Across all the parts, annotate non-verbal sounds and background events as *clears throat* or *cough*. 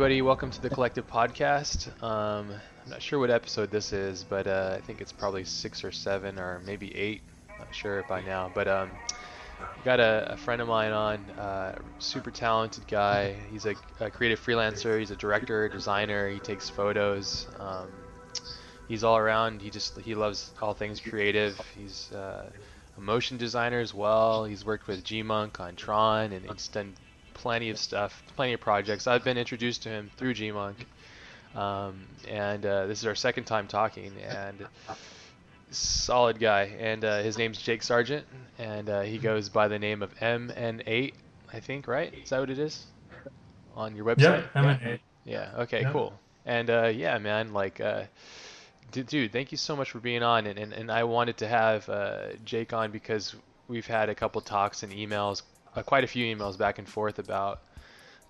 Everybody, welcome to the Collective Podcast. Um, I'm not sure what episode this is, but uh, I think it's probably six or seven or maybe eight. Not sure by now, but um, got a, a friend of mine on, uh, super talented guy. He's a, a creative freelancer. He's a director, designer. He takes photos. Um, he's all around. He just he loves all things creative. He's uh, a motion designer as well. He's worked with Gmunk on Tron, and done plenty of stuff, plenty of projects. I've been introduced to him through Gmunk, um, and uh, this is our second time talking. And solid guy, and uh, his name's Jake Sargeant, and uh, he goes by the name of MN8, I think, right? Is that what it is on your website? Yeah, MN8. Yeah. Okay. Cool. And uh, yeah, man, like. Uh, dude, thank you so much for being on, and, and, and I wanted to have uh, Jake on because we've had a couple talks and emails uh, quite a few emails back and forth about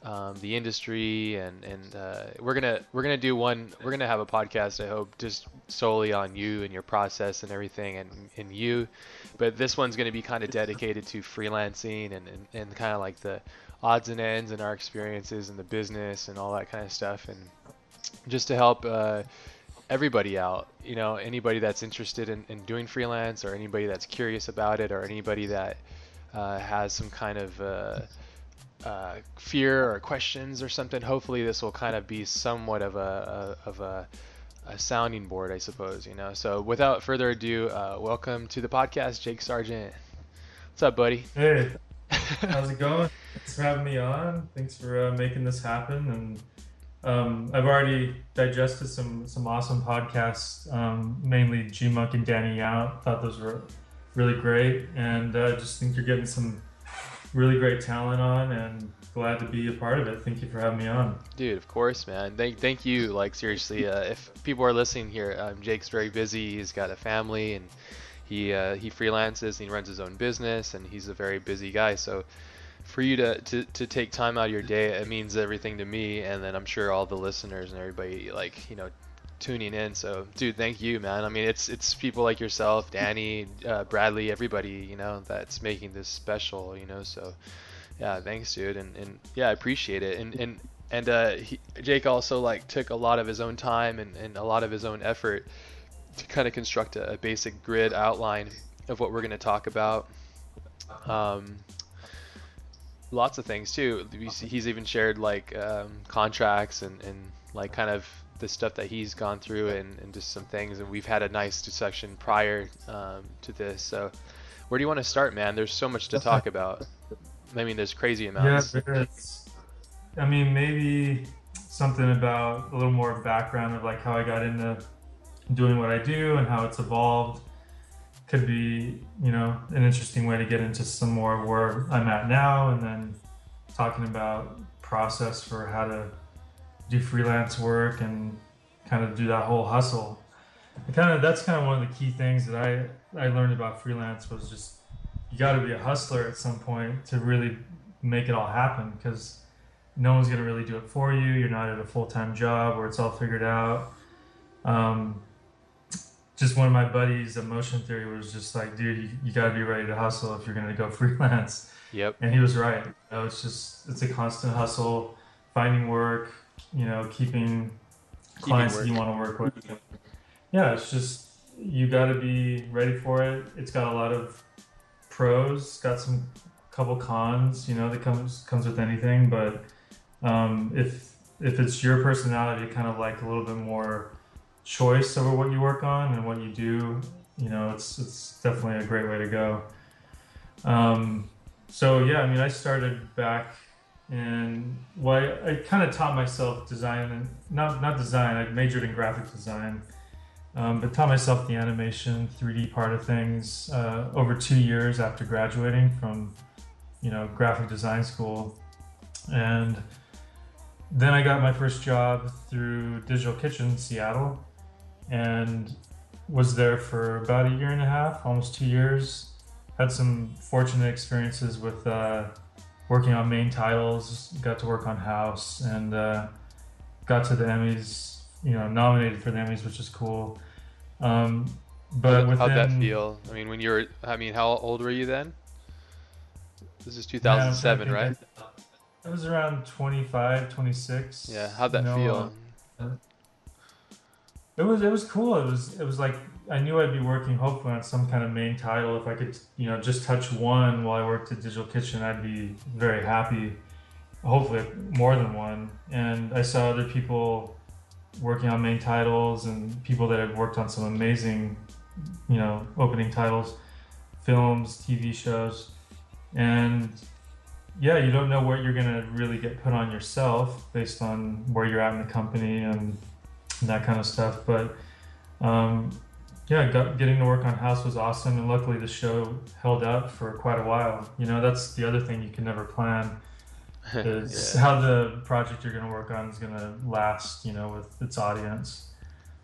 um, the industry, and and uh, we're gonna we're gonna do one. We're gonna have a podcast. I hope just solely on you and your process and everything, and and you. But this one's gonna be kind of dedicated to freelancing and and, and kind of like the odds and ends and our experiences and the business and all that kind of stuff, and just to help. Uh, everybody out you know anybody that's interested in, in doing freelance or anybody that's curious about it or anybody that uh, has some kind of uh, uh, fear or questions or something, hopefully this will kind of be somewhat of a, a of a, a, sounding board, I suppose. You know. So without further ado, uh, welcome to the podcast, Jake Sargeant. What's up, buddy? Hey, *laughs* how's it going? Thanks for having me on. Thanks for uh, making this happen. And um, I've already digested some some awesome podcasts, um, mainly Gmunk and Danny Yount. Thought those were really great, and uh, just think you're getting some really great talent on, and glad to be a part of it. Thank you for having me on, dude. Of course, man. Thank thank you. Like seriously, uh, if people are listening here, um, Jake's very busy. He's got a family, and he uh, he freelances. And he runs his own business, and he's a very busy guy. So for you to, to, to take time out of your day, it means everything to me, and then I'm sure all the listeners and everybody like you know tuning in. So, dude, thank you, man. I mean, it's it's people like yourself, Danny, uh, Bradley, everybody, you know, that's making this special, you know. So, yeah, thanks, dude, and and yeah, I appreciate it. And and and uh, he, Jake also like took a lot of his own time and, and a lot of his own effort to kind of construct a, a basic grid outline of what we're going to talk about. Um, lots of things too. He's even shared like um, contracts and, and like kind of the stuff that he's gone through and, and just some things. And we've had a nice discussion prior um, to this. So, where do you want to start, man? There's so much to *laughs* talk about. I mean, there's crazy amounts. Yeah. I mean, maybe something about a little more background of like how I got into doing what I do and how it's evolved could be, you know, an interesting way to get into some more where I'm at now and then talking about process for how to do freelance work and kind of do that whole hustle. And kind of that's kind of one of the key things that I I learned about freelance was just you got to be a hustler at some point to really make it all happen because no one's gonna really do it for you. You're not at a full time job where it's all figured out. Um, just one of my buddies, emotion theory was just like, dude, you, you got to be ready to hustle if you're gonna go *laughs* freelance. Yep. And he was right. You know, it's just it's a constant hustle, finding work, you know, keeping clients that you want to work with. Yeah, it's just you got to be ready for it. It's got a lot of pros, got some couple cons, you know, that comes comes with anything. But um, if if it's your personality, kind of like a little bit more choice over what you work on and what you do, you know, it's it's definitely a great way to go. Um, so yeah, I mean, I started back and well, I, I kind of taught myself design and not not design. I majored in graphic design, um, but taught myself the animation, 3D part of things uh, over two years after graduating from, you know, graphic design school, and then I got my first job through Digital Kitchen Seattle, and was there for about a year and a half, almost two years. Had some fortunate experiences with. Uh, working on main titles, got to work on House, and uh, got to the Emmys. You know, nominated for the Emmys, which is cool. Um, but how'd, within, that feel? I mean, when you were, I mean, how old were you then? This is 2007, yeah, right? I was around 25, 26. Yeah, how'd that you know, feel? Uh, it was it was cool. It was it was like I knew I'd be working hopefully on some kind of main title. If I could, you know, just touch one while I worked at Digital Kitchen, I'd be very happy. Hopefully, more than one. And I saw other people working on main titles and people that had worked on some amazing, you know, opening titles, films, TV shows, and yeah, you don't know what you're gonna really get put on yourself based on where you're at in the company and, and that kind of stuff. But um, yeah, got, getting to work on House was awesome, and luckily the show held up for quite a while. You know, that's the other thing you can never plan *laughs* is yeah. how the project you're going to work on is going to last. You know, with its audience.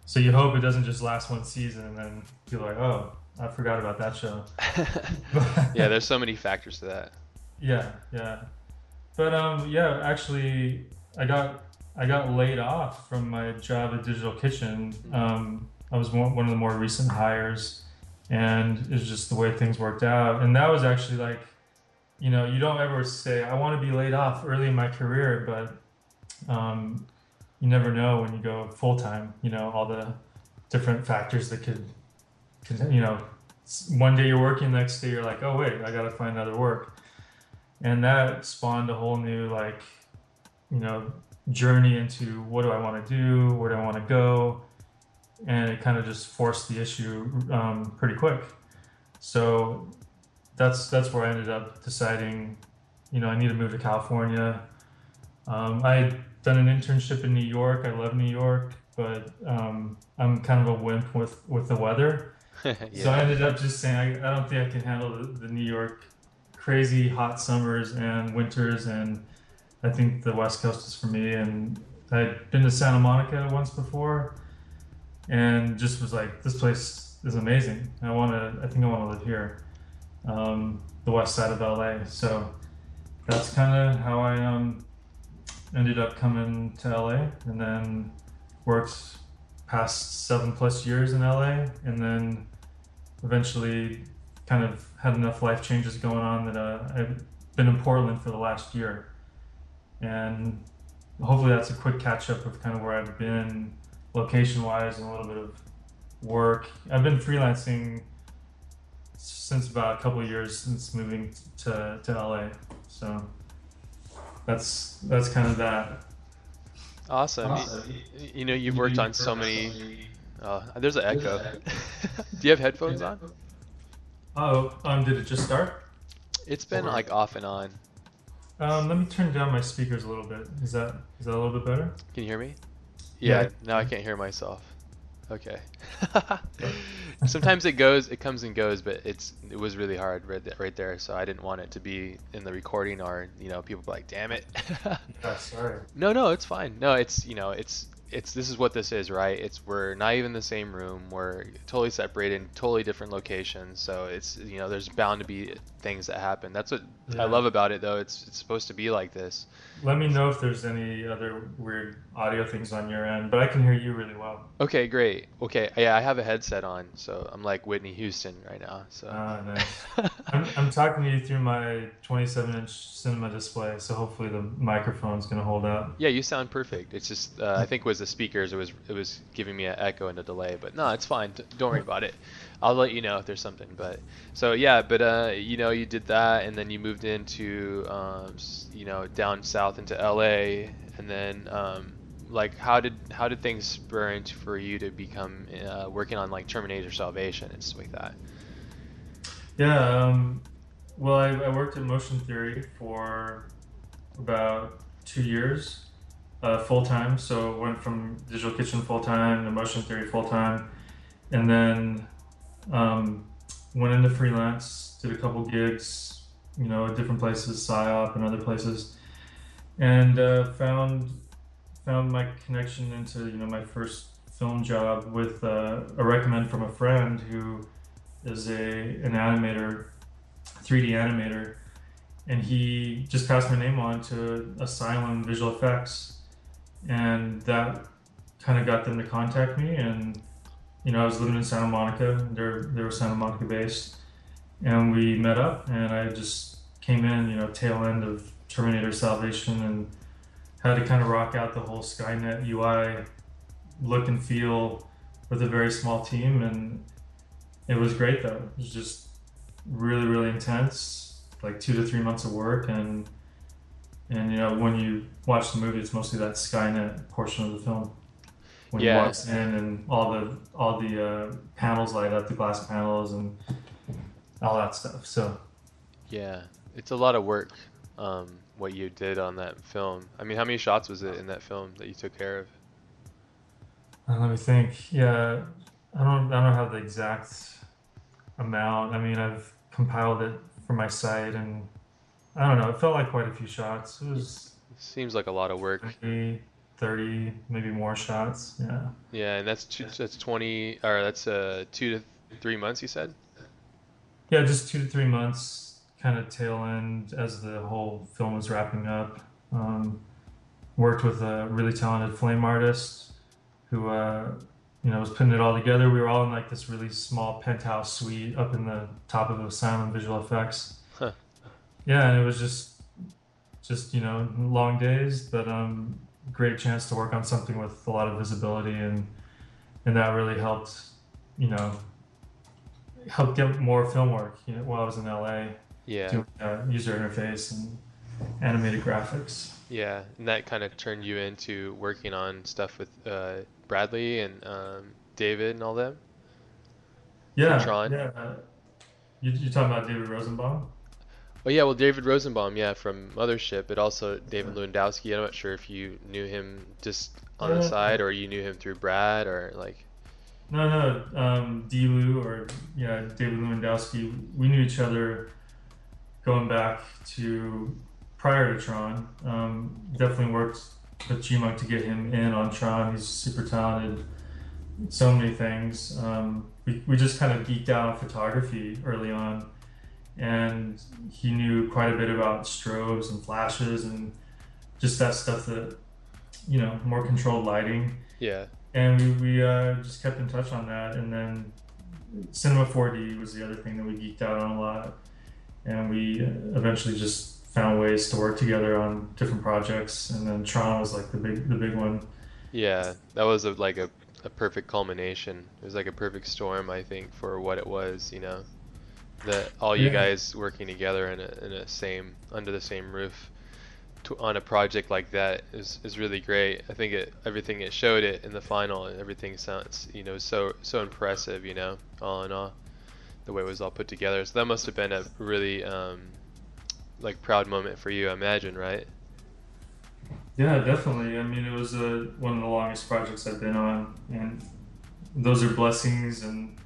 So you hope it doesn't just last one season and then you're like, oh, I forgot about that show. *laughs* yeah, there's so many factors to that. Yeah, yeah, but um, yeah, actually, I got I got laid off from my job at Digital Kitchen. Um, I was one, of the more recent hires, and it's just the way things worked out. And that was actually like, you know, you don't ever say I want to be laid off early in my career, but um, you never know when you go full time. You know, all the different factors that could, could, you know, one day you're working, next day you're like, oh wait, I got to find other work, and that spawned a whole new like, you know, journey into what do I want to do, where do I want to go and it kind of just forced the issue um, pretty quick. So that's that's where I ended up deciding, you know, I need to move to California. Um, I had done an internship in New York. I love New York, but um, I'm kind of a wimp with with the weather. *laughs* yeah. So I ended up just saying I, I don't think I can handle the, the New York crazy hot summers and winters, and I think the West Coast is for me. And I'd been to Santa Monica once before and just was like, this place is amazing. I want to. I think I want to live here, um, the west side of LA. So that's kind of how I um, ended up coming to LA, and then worked past seven plus years in LA, and then eventually kind of had enough life changes going on that uh, I've been in Portland for the last year, and hopefully that's a quick catch up of kind of where I've been location wise and a little bit of work. I've been freelancing since about a couple years since moving to, to LA. So that's that's kind of that. Awesome. awesome. You, you, know, you've worked on so many. Uh, there's an *laughs* echo. Do you have headphones on? Oh, um, did it just start? It's been or... like off and on. Um, let me turn down my speakers a little bit. Is that is that a little bit better? Can you hear me? Yeah, yeah. now I can't hear myself. Okay. *laughs* Sometimes it goes, it comes and goes, but it's it was really hard right, right there. So I didn't want it to be in the recording, or you know, people be like, "Damn it." *laughs* yeah, sorry. No, no, it's fine. No, it's you know, it's it's this is what this is, right? It's we're not even in the same room. We're totally separated, in totally different locations. So it's you know, there's bound to be things that happen. That's what yeah. I love about it, though. It's it's supposed to be like this. Let me know if there's any other weird audio things on your end, but I can hear you really well. Okay, great. Okay, yeah, I have a headset on, so I'm like Whitney Houston right now. So. Ah, nice. *laughs* I'm, I'm talking to you through my 27-inch cinema display, so hopefully the microphone's gonna hold up. Yeah, you sound perfect. It's just uh, I think it was the speakers. It was it was giving me an echo and a delay, but no, it's fine. Don't worry about it. I'll let you know if there's something. But so yeah, but uh, you know, you did that, and then you moved into um, you know down south into LA, and then um, like how did how did things spur for you to become uh, working on like Terminator Salvation and stuff like that? Yeah, um, well, I, I worked at Motion Theory for about two years. Uh, full time, so went from Digital Kitchen full time to Motion Theory full time, and then um, went into freelance, did a couple gigs, you know, at different places, PSYOP and other places, and uh, found found my connection into you know my first film job with uh, a recommend from a friend who is a an animator, 3D animator, and he just passed my name on to Asylum Visual Effects, and that kind of got them to contact me and you know, I was living in Santa Monica. They're they were Santa Monica based, and we met up. And I just came in, you know, tail end of Terminator Salvation and had to kind of rock out the whole Skynet UI look and feel with a very small team. And it was great though. It was just really, really intense, like two to three months of work. And, and you know, when you watch the movie, it's mostly that Skynet portion of the film when yes. he walks in, and all the all the uh, panels light up, the glass panels, and all that stuff. So, yeah, it's a lot of work. Um, what you did on that film. I mean, how many shots was it in that film that you took care of? Uh, let me think. Yeah, I don't. I don't have the exact amount. I mean, I've compiled it for my site, and I don't know. It felt like quite a few shots. It was. It seems like a lot of work thirty, maybe more shots. Yeah. Yeah, and that's two, that's twenty, or that's uh two to three months. You said. Yeah, just two to three months, kind of tail end as the whole film was wrapping up. Um, worked with a really talented flame artist who, uh, you know, was putting it all together. We were all in like this really small penthouse suite up in the top of Asylum Visual Effects. Huh. Yeah, and it was just, just you know, long days, but um, great chance to work on something with a lot of visibility, and and that really helped, you know, helped get more film work. You know, while I was in LA Yeah. doing uh, user interface and animated graphics. Yeah, and that kind of turned you into working on stuff with uh, Bradley and um, David and all them. Yeah, yeah. You you talking about David Rosenbaum? Oh yeah, well David Rosenbaum, yeah, from Mothership, but also David Lewandowski. I'm not sure if you knew him just on the Uh, side or you knew him through Brad or like. No, no. Um, D-Lew or yeah, David Lewandowski. We knew each other going back to prior to Tron. Um, definitely worked with G-Munk to get him in on Tron. He's super talented. So many things. Um, we, we just kind of geeked out on photography early on. And he knew quite a bit about strobes and flashes and just that stuff that, you know, more controlled lighting Yeah. and we, we uh, just kept in touch on that and then cinema 4d was the other thing that we geeked out on a lot and we uh, eventually just found ways to work together on different projects and then tron was like the big the big one Yeah, that was a, like a, a perfect culmination. It was like a perfect storm, I think, for what it was, you know. That all you Yeah. guys working together in a, in a same under the same roof to, on a project like that is, is really great. I think it everything it showed it in the final and everything sounds you know so so impressive, you know, all in all, the way it was all put together. So that must have been a really um, like proud moment for you, I imagine, right? yeah definitely i mean it was uh, one of the longest projects i've been on and those are blessings and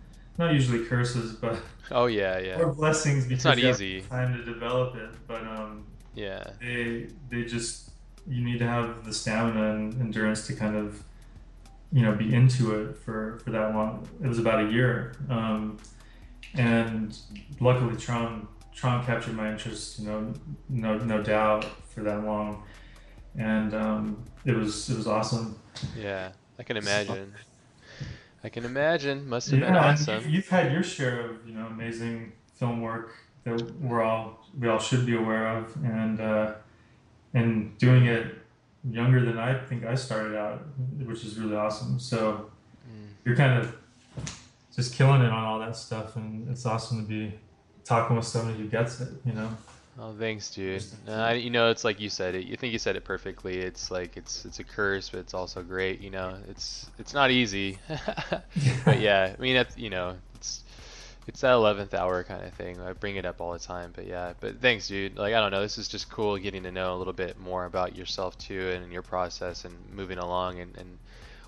not usually curses but Oh yeah, yeah, or blessings because it's not easy. time to develop it but um yeah. they they just you need to have the stamina and endurance to kind of you know be into it for for that long it was about a year um, and luckily tron tron captured my interest you know no no doubt for that long and um, it was it was awesome Yeah, I can imagine. I can imagine. Must have been yeah and awesome. you- you've had your share of you know amazing film work that we're all we all should be aware of and uh, and doing it younger than I think I started out, which is really awesome. So Mm. you're kind of just killing it on all that stuff, and it's awesome to be talking with somebody who gets it. You know. Oh, thanks, dude. Uh, you know, it's like you said it. You think you said it perfectly. It's like it's it's a curse, but it's also great. You know, it's it's not easy. *laughs* but *laughs* yeah, I mean, that's you know, it's it's that eleventh hour kind of thing. I bring it up all the time, but yeah. But thanks, dude. Like I don't know, this is just cool getting to know a little bit more about yourself too, and your process, and moving along, and, and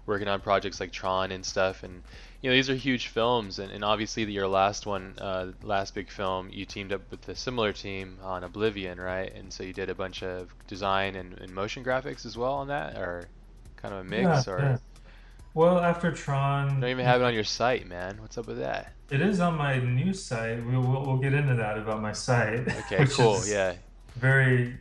working on projects like Tron and stuff, and you know these are huge films, and, and obviously your last one, uh, last big film, you teamed up with a similar team on Oblivion, right? And so you did a bunch of design and, and motion graphics as well on that, or kind of a mix, Yeah, or yeah. Well, after you Tron, don't even have it on your site, man. What's up with that? it is on my new site. We'll, we'll, we'll get into that about my site. Okay, *laughs* cool. Yeah, Very,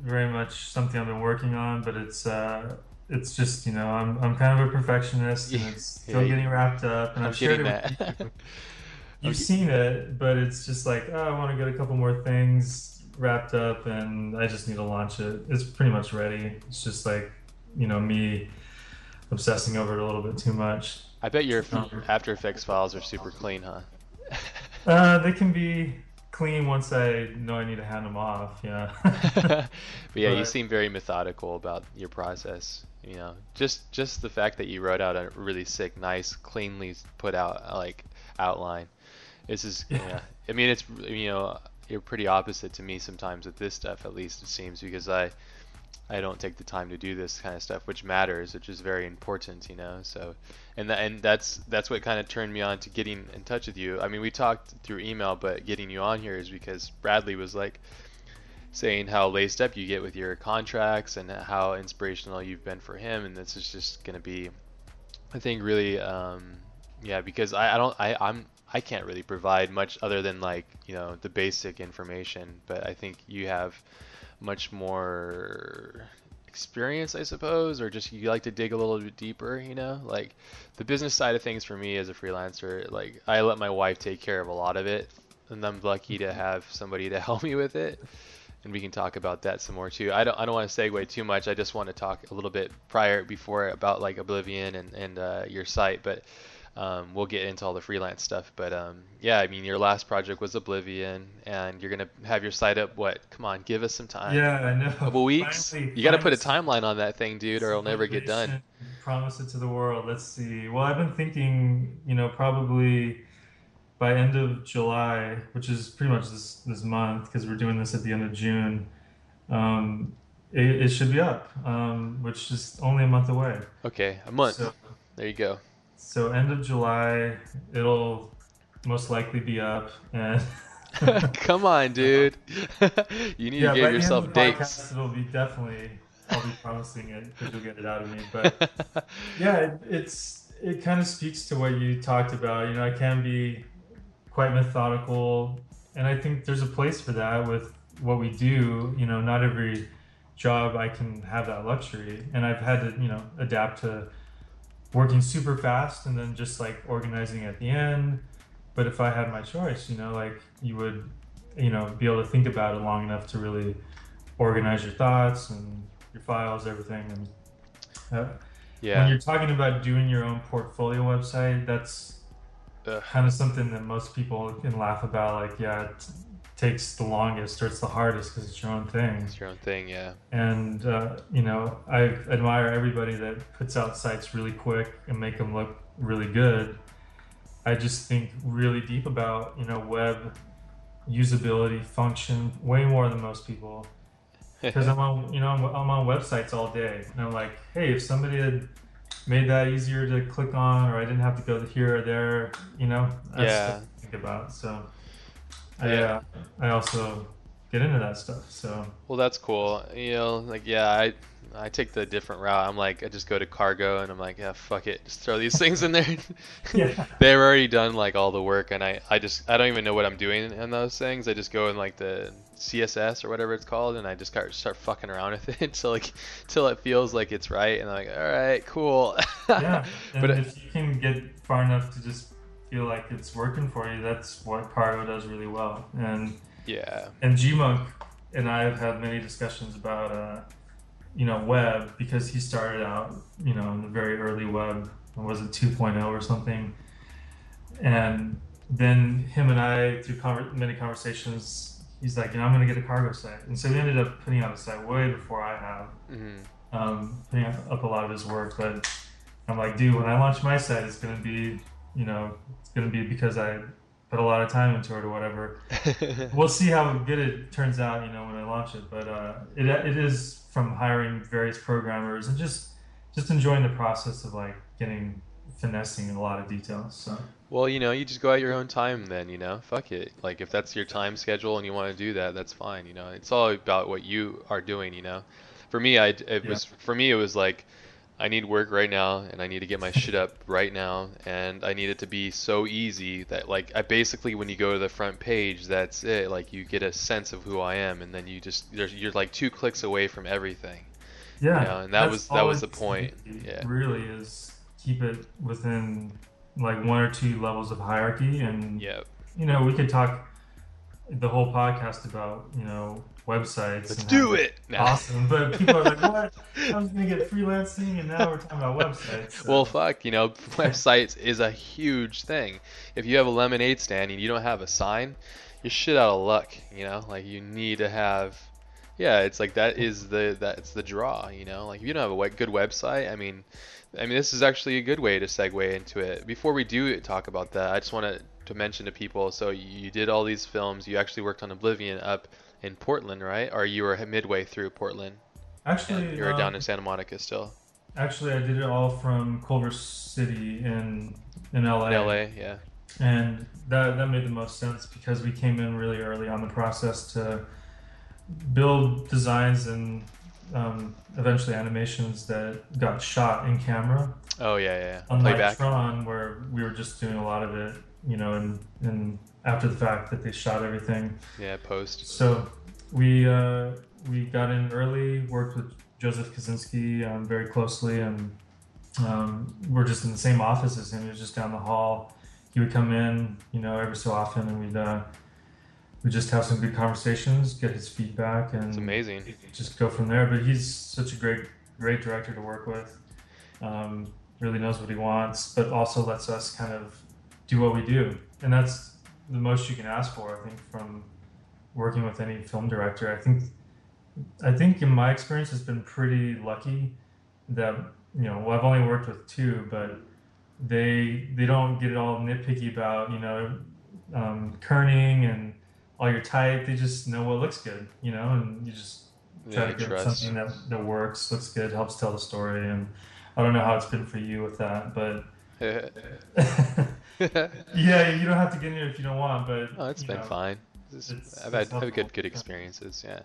very much something I've been working on, but it's uh, it's just you know I'm I'm kind of a perfectionist, and it's still yeah, getting wrapped up, and I'm I've shared getting it with that. *laughs* You've seen it, but it's just like, oh, I want to get a couple more things wrapped up, and I just need to launch it. It's pretty much ready. It's just like, you know, me obsessing over it a little bit too much. I bet your After Effects files are super clean, huh? *laughs* uh, they can be clean once I know I need to hand them off. Yeah. *laughs* but yeah, but, you seem very methodical about your process. You know, just just the fact that you wrote out a really sick, nice, cleanly put out like outline. This is yeah. *laughs* yeah. I mean, it's you know, you're pretty opposite to me sometimes with this stuff. At least it seems because I I don't take the time to do this kind of stuff, which matters, which is very important, you know. So, and that, and that's that's what kind of turned me on to getting in touch with you. I mean, we talked through email, but getting you on here is because Bradley was like saying how laced up you get with your contracts and how inspirational you've been for him, and this is just going to be, I think, really, um, yeah, because I, I don't I I'm I can't really provide much other than like you know the basic information, but I think you have much more experience, I suppose, or just you like to dig a little bit deeper, you know? Like the business side of things for me as a freelancer, like I let my wife take care of a lot of it, and I'm lucky to have somebody to *laughs* help me with it. And we can talk about that some more too. I don't I don't want to segue too much. I just want to talk a little bit prior before about like Oblivion and and uh, your site, but um, we'll get into all the freelance stuff, but um, yeah, I mean, your last project was Oblivion, and you're gonna have your site up. What? Come on, give us some time. Yeah, I know. A couple *laughs* weeks. Finally, you got to put a timeline on that thing, dude, or it'll never get done. Promise it to the world. Let's see. Well, I've been thinking, you know, probably by end of July, which is pretty much this this month, because we're doing this at the end of June. Um, it, it should be up, um, which is only a month away. Okay, a month. So, there you go. So end of July, it'll most likely be up. And *laughs* come on, *laughs* dude, *laughs* you need yeah, to give yourself dates. Podcast, it'll be definitely. I'll be promising it because you'll get it out of me. But yeah, it, it's it kind of speaks to what you talked about. You know, I can be quite methodical, and I think there's a place for that with what we do. You know, not every job I can have that luxury, and I've had to you know adapt to working super fast and then just like organizing at the end. But if I had my choice, you know, like you would, you know, be able to think about it long enough to really organize your thoughts and your files, everything. And uh, yeah, when you're talking about doing your own portfolio website, that's Ugh. kind of something that most people can laugh about. Like, yeah, it takes the longest or it's the hardest because it's your own thing. It's your own thing, yeah. And uh, you know, I admire everybody that puts out sites really quick and make them look really good. I just think really deep about you know web usability, function way more than most people. *laughs* Because I'm on you know I'm, I'm on websites all day, and I'm like, hey, if somebody had made that easier to click on, or I didn't have to go here or there, you know, that's yeah. think about. So I, yeah. Uh, I also get into that stuff. So. Well, that's cool. You know, like yeah, I I take the different route. I'm like I just go to cargo and I'm like yeah, fuck it, just throw these *laughs* things in there. *laughs* yeah. *laughs* They've already done like all the work, and I I just I don't even know what I'm doing in those things. I just go in like the CSS or whatever it's called, and I just start start fucking around with it *laughs* until like till it feels like it's right, and I'm like, all right, cool. yeah, *laughs* and but if you can get far enough to just feel like it's working for you, that's what Cargo does really well. And yeah, and Gmunk and I have had many discussions about uh, you know web because he started out you know in the very early web. Was it 2.0 or something? And then him and I through conver- many conversations, he's like, you know, I'm going to get a cargo site, and so he ended up putting out a site way before I have, mm-hmm. um, putting up a lot of his work. But I'm like, dude, when I launch my site, it's going to be you know, it's going to be because I put a lot of time into it or whatever. *laughs* we'll see how good it turns out, you know, when I launch it. But uh, it, it is from hiring various programmers and just just enjoying the process of like getting finessing in a lot of details. So. Well, you know, you just go at your own time then, you know. Fuck it. Like if that's your time schedule and you want to do that, that's fine, you know. It's all about what you are doing, you know. For me, I it yeah. was for me it was like I need work right now and I need to get my shit up right now and I need it to be so easy that like I basically when you go to the front page that's it like you get a sense of who I am and then you just you're like two clicks away from everything. Yeah. You know? and that was that was the point. Yeah. Really is keep it within like one or two levels of hierarchy and yeah. You know, we could talk the whole podcast about, you know, websites. Let's do it. Awesome, but people are like, "What? I was gonna get freelancing, and now we're talking about websites." So. Well, fuck, you know, *laughs* websites is a huge thing. If you have a lemonade stand and you don't have a sign, you're shit out of luck. You know, like you need to have. Yeah, it's like that is the that's the draw. You know, like if you don't have a good website, I mean, I mean, this is actually a good way to segue into it. Before we do talk about that, I just want to to mention to people. So you did all these films. You actually worked on Oblivion up in Portland, right? Or you were midway through Portland? Actually, you're um, down in Santa Monica still. Actually, I did it all from Culver City in in LA. In LA, yeah. And that that made the most sense because we came in really early on the process to build designs and um, eventually animations that got shot in camera. Oh yeah, yeah. Unlike Playback. Tron, where we were just doing a lot of it, you know, and and after the fact that they shot everything. Yeah, post. So we uh, we got in early, worked with Joseph Kosinski um, very closely, and um, we're just in the same office as him. He was just down the hall. He would come in, you know, every so often, and we'd uh, we just have some good conversations, get his feedback, and it's amazing. Just go from there. But he's such a great great director to work with. Um, really knows what he wants, but also lets us kind of do what we do, and that's the most you can ask for, I think, from working with any film director. I think, I think in my experience, it's been pretty lucky that you know. Well, I've only worked with two, but they they don't get it all nitpicky about you know um, kerning and all your type. They just know what looks good, you know, and you just try yeah, to get trust. something that, that works, looks good, helps tell the story. And I don't know how it's been for you with that, but *laughs* *laughs* yeah, you don't have to get in if you don't want, but oh, it's been know, fine. It's, I've had good good experiences, yeah. yeah.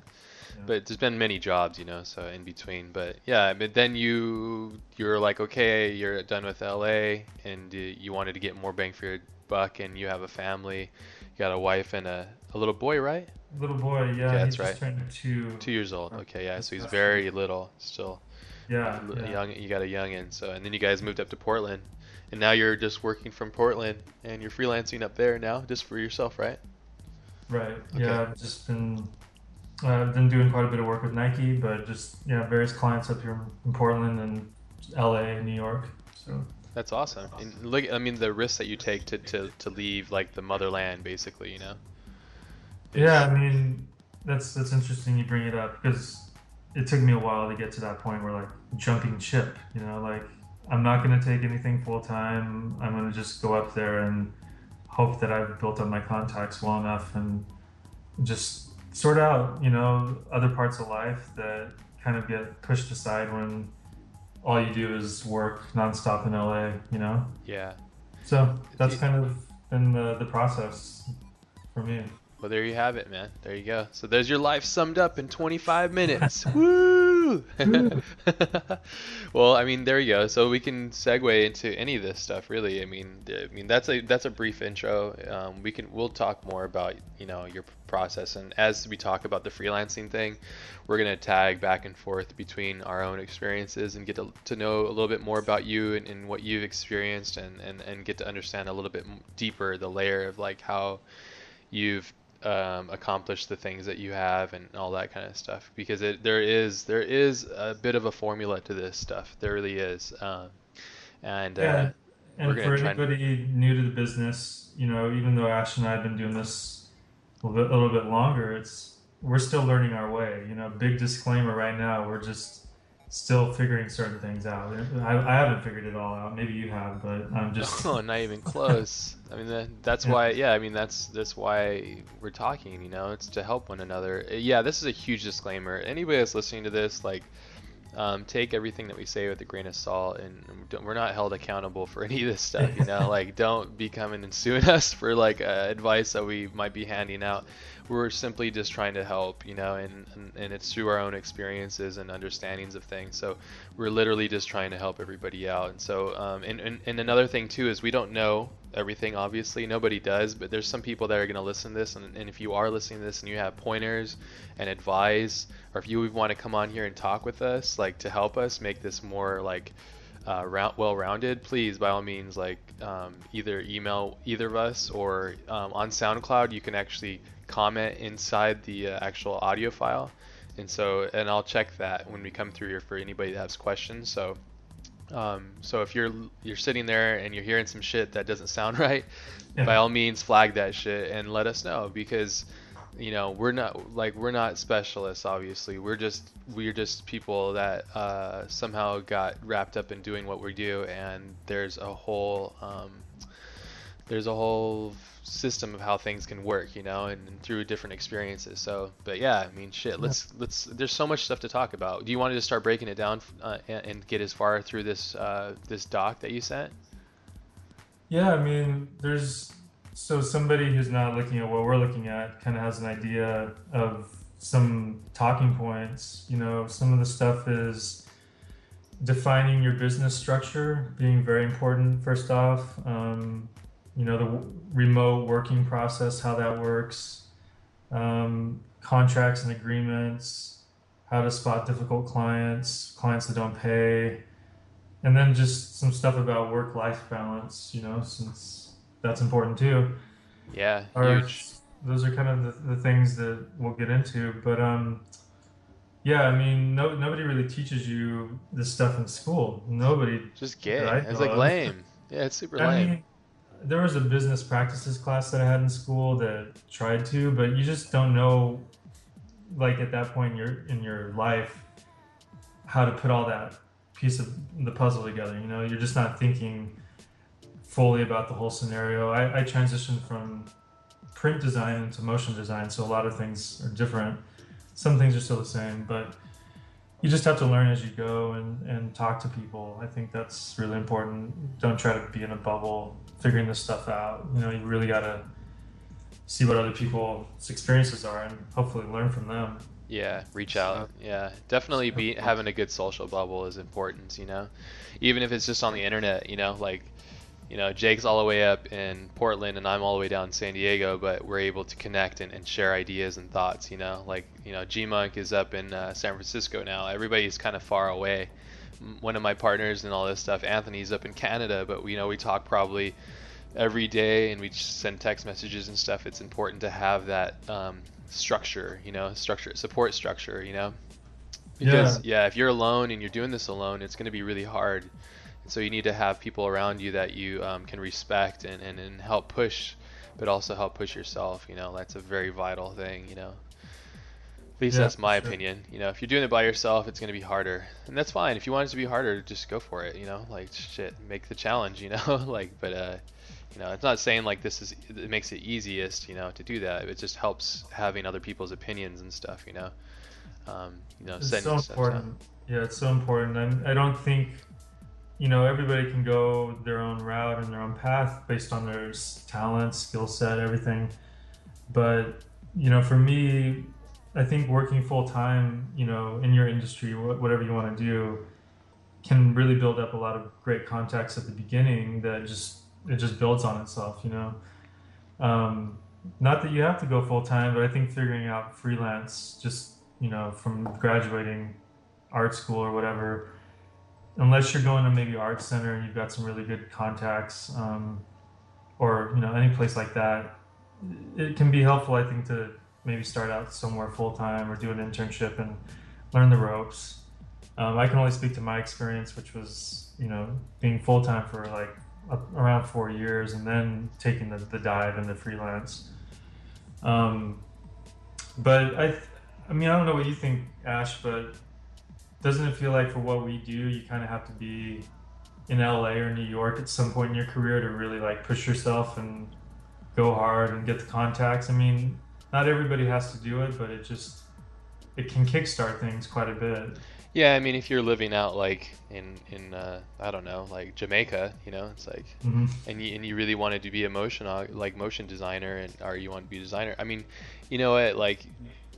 But there's been many jobs, you know, so in between. But yeah, but then you you're like, okay, you're done with LA, and you wanted to get more bang for your buck, and you have a family, you got a wife and a, a little boy, right? Little boy, yeah. Okay, that's right. two. Two years old. Okay, yeah. So he's very little still. Yeah, yeah. Young. You got a youngin. So and then you guys moved up to Portland and now you're just working from Portland and you're freelancing up there now just for yourself, right? Right. Okay. Yeah, I've just been uh, I've been doing quite a bit of work with Nike, but just yeah, various clients up here in Portland and LA and New York. So that's awesome. And look, I mean, the risks that you take to, to, to leave like the motherland, basically, you know. Yeah, I mean, that's that's interesting you bring it up because it took me a while to get to that point where like jumping ship, you know, like I'm not going to take anything full time. I'm going to just go up there and hope that I've built up my contacts well enough and just sort out, you know, other parts of life that kind of get pushed aside when all you do is work nonstop in LA, you know? Yeah. So that's kind of been the, the process for me. Well, there you have it, man. There you go. So there's your life summed up in 25 minutes. *laughs* Woo! *laughs* well, I mean, there you go. So we can segue into any of this stuff, really. I mean, I mean that's a that's a brief intro. Um, we can we'll talk more about you know your process, and as we talk about the freelancing thing, we're gonna tag back and forth between our own experiences and get to, to know a little bit more about you and, and what you've experienced, and, and and get to understand a little bit deeper the layer of like how you've um, accomplish the things that you have and all that kind of stuff. Because it there is there is a bit of a formula to this stuff. There really is. Um, and yeah. Uh, and for anybody and... new to the business you know even though Ash and I have been doing this a little bit, a little bit longer it's we're still learning our way. You know big disclaimer right now we're just still figuring certain things out. I, I haven't figured it all out. Maybe you have, but I'm just. *laughs* Oh, not even close. I mean, that, that's yeah. why. Yeah, I mean, that's that's why we're talking. You know, it's to help one another. Yeah, this is a huge disclaimer. Anybody that's listening to this, like, um, take everything that we say with a grain of salt, and we're not held accountable for any of this stuff. You know, *laughs* like, don't be coming and suing us for like uh, advice that we might be handing out we're simply just trying to help, you know, and, and, and it's through our own experiences and understandings of things. So we're literally just trying to help everybody out. And so, um, and, and, and another thing too is we don't know everything, obviously. Nobody does, but there's some people that are going to listen to this. And, and if you are listening to this and you have pointers and advice, or if you want to come on here and talk with us, like to help us make this more like, uh, round, well-rounded, please by all means like um, either email either of us or um, on SoundCloud you can actually comment inside the uh, actual audio file, and so and I'll check that when we come through here for anybody that has questions. So um, so if you're you're sitting there and you're hearing some shit that doesn't sound *laughs* right, yeah. by all means flag that shit and let us know because you know we're not like we're not specialists obviously we're just we're just people that uh, somehow got wrapped up in doing what we do and there's a whole um, there's a whole system of how things can work, you know, and, and, through different experiences. So, but yeah, I mean, shit. Let's let's. There's so much stuff to talk about. Do you want to just start breaking it down uh, and, and, get as far through this uh, this doc that you sent? Yeah, I mean, there's so somebody who's not looking at what we're looking at kind of has an idea of some talking points. You know, some of the stuff is defining your business structure being very important first off um, you know the remote working process, how that works, um, contracts and agreements, how to spot difficult clients, clients that don't pay, and then just some stuff about work-life balance. You know, since that's important too. Yeah, Our, huge. Those are kind of the, the things that we'll get into, but um, yeah, I mean, no, nobody really teaches you this stuff in school. Nobody. Just gay. It's like lame. Yeah, it's super I lame. Mean, there was a business practices class that I had in school that tried to, but you just don't know, like at that point in your in your life, how to put all that piece of the puzzle together. You know, you're just not thinking fully about the whole scenario. I, I transitioned from print design into motion design, so a lot of things are different. Some things are still the same, but you just have to learn as you go and, and talk to people. I think that's really important. Don't try to be in a bubble figuring this stuff out. You know, you really got to see what other people's experiences are and hopefully learn from them. Yeah, reach out. Yeah, definitely be having a good social bubble is important. You know, even if it's just on the internet. You know, like, you know, Jake's all the way up in Portland and I'm all the way down in San Diego, but we're able to connect and, and share ideas and thoughts. You know, like you know, G Munk is up in uh, San Francisco now. Everybody's kind of far away one of my partners and all this stuff. Anthony's up in Canada, but we you know we talk probably every day and we send text messages and stuff. It's important to have that um, structure, you know, structure support structure, you know, because yeah. yeah, if you're alone and you're doing this alone, it's going to be really hard. And so you need to have people around you that you um, can respect and, and, and help push, but also help push yourself. You know, that's a very vital thing. You know. At least yeah, that's my sure. opinion. You know, if you're doing it by yourself, it's going to be harder, and that's fine. If you want it to be harder, just go for it. You know, like shit, make the challenge. *laughs* You know, like, but uh, you know, it's not saying like this is it makes it easiest. You know, to do that. It just helps having other people's opinions and stuff. You know, um, you know, it's so important. Yeah, it's so important, and I don't think you know everybody can go their own route and their own path based on their talent, skill set, everything. But you know, for me, I think working full time, you know, in your industry, whatever you want to do, can really build up a lot of great contacts at the beginning that just it just builds on itself, you know. Um, not that you have to go full time, but I think figuring out freelance, just you know, from graduating art school or whatever, unless you're going to maybe art center and you've got some really good contacts, um, or you know, any place like that, it can be helpful, I think, to maybe start out somewhere full time or do an internship and learn the ropes. Um, I can only speak to my experience, which was you know being full time for like around four years and then taking the, the dive into freelance. Um, but I, I mean, I don't know what you think, Ash, but doesn't it feel like for what we do, you kind of have to be in LA or New York at some point in your career to really like push yourself and go hard and get the contacts? I mean, not everybody has to do it, but it just it can kickstart things quite a bit. Yeah, I mean, if you're living out like in in uh, I don't know, like Jamaica, you know, it's like, mm-hmm. and you and you really wanted to be a motion like motion designer, and or you want to be a designer. I mean, you know what, like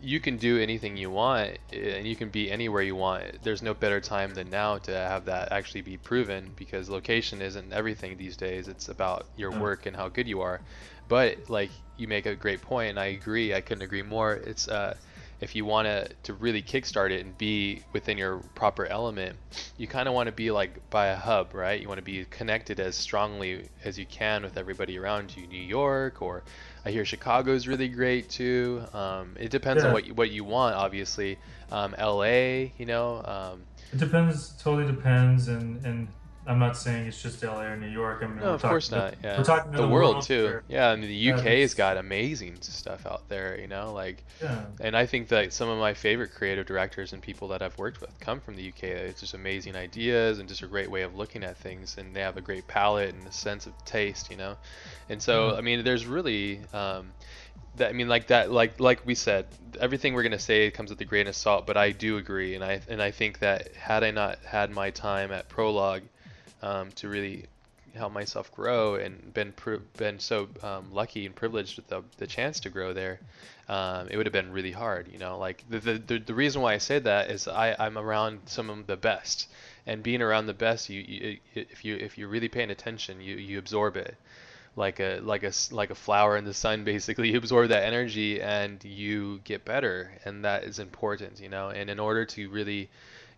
you can do anything you want and you can be anywhere you want. There's no better time than now to have that actually be proven because location isn't everything these days. It's about your work and how good you are. But like you make a great point, and I agree. I couldn't agree more. It's uh, if you want to to really kickstart it and be within your proper element, you kind of want to be like by a hub, right? You want to be connected as strongly as you can with everybody around you. New York, or I hear Chicago's really great too. Um, it depends yeah. on what you, what you want, obviously. Um, L.A., you know. Um, it depends. Totally depends, and and I'm not saying it's just LA or New York. I mean, no, of course not. Yeah, we're talking the, the world, world, too. Here. Yeah, I mean, the UK yeah, has got amazing stuff out there. You know, like, yeah. And I think that some of my favorite creative directors and people that I've worked with come from the UK. It's just amazing ideas and just a great way of looking at things, and they have a great palette and a sense of taste. You know, and so mm-hmm. I mean, there's really. Um, that, I mean, like that, like like we said, everything we're gonna say comes with a grain of salt. But I do agree, and I and I think that had I not had my time at Prologue, um, to really help myself grow and been been so um, lucky and privileged with the, the chance to grow there, um, it would have been really hard. You know, like the, the the reason why I say that is I I'm around some of the best, and being around the best, you, you if you if you're really paying attention, you you absorb it. Like a like a like a flower in the sun, *laughs* basically, you absorb that energy and you get better, and that is important, you know. And in order to really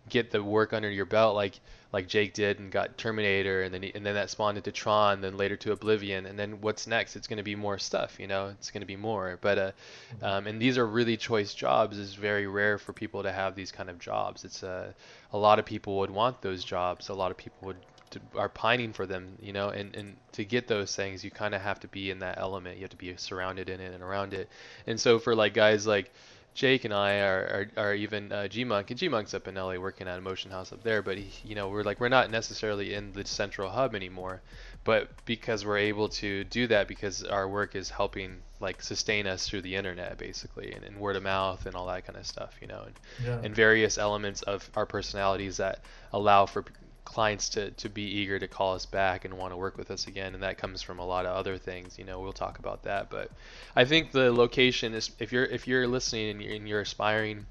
get the work under your belt, like like Jake did and got Terminator, and then he, and then that spawned into Tron, then later to Oblivion, and then what's next? It's going to be more stuff, you know. It's going to be more. But uh, mm-hmm. um, and these are really choice jobs. It's very rare for people to have these kind of jobs. It's uh, a lot of people would want those jobs. A lot of people would to, are pining for them, you know. And and to get those things, you kind of have to be in that element. You have to be surrounded in it and around it. And so for like guys like Jake and I are, are, are even uh, G Munk and G Munk's up in LA working at a motion house up there, but he, you know we're like we're not necessarily in the central hub anymore, but because we're able to do that because our work is helping like sustain us through the internet basically and, and word of mouth and all that kind of stuff, you know, and, yeah. and various elements of our personalities that allow for clients to, to be eager to call us back and want to work with us again and that comes from a lot of other things you know we'll talk about that but i think the location is if you're if you're listening and you're, and you're aspiring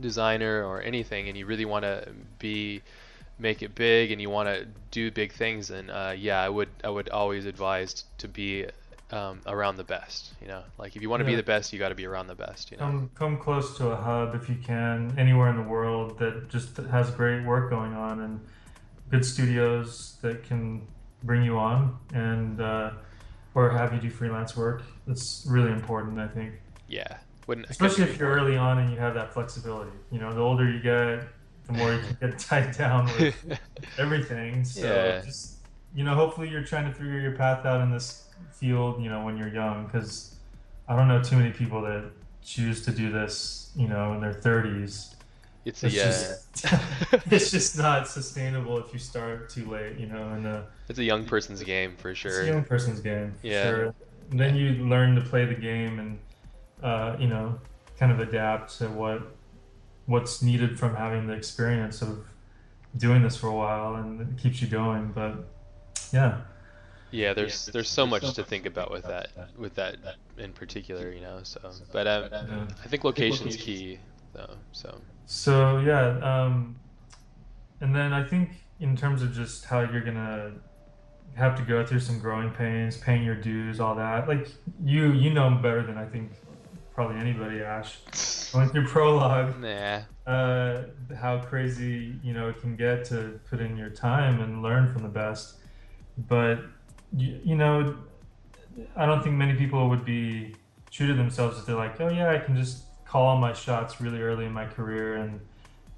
designer or anything and you really want to be make it big and you want to do big things and uh, yeah i would i would always advise to be um, around the best you know like if you want to yeah. be the best you got to be around the best you know come come close to a hub if you can anywhere in the world that just has great work going on and good studios that can bring you on and uh, or have you do freelance work. That's really important, I think. Yeah, wouldn't especially if you're early on and you have that flexibility. You know, the older you get, the more you can get *laughs* tied down with *laughs* everything. So yeah. just you know, hopefully you're trying to figure your path out in this field. You know, when you're young, because I don't know too many people that choose to do this. You know, in their 30s it's, it's yeah. Just, *laughs* it's just not sustainable if you start too late, you know. And uh, it's a young person's game for sure. It's a young person's game. yeah. Sure. And then you learn to play the game and uh, you know kind of adapt to what what's needed from having the experience of doing this for a while, and it keeps you going. But yeah. Yeah, there's there's so much to think about with that with that in particular, you know. So, but um, yeah. I think location's key, though. So. So yeah, um, and then I think in terms of just how you're gonna have to go through some growing pains, paying your dues, all that. Like you, you know better than I think probably anybody, Ash. Going through *laughs* prologue, nah. uh, how crazy you know it can get to put in your time and learn from the best. But you, you know, I don't think many people would be true to themselves if they're like, oh yeah, I can just call all my shots really early in my career and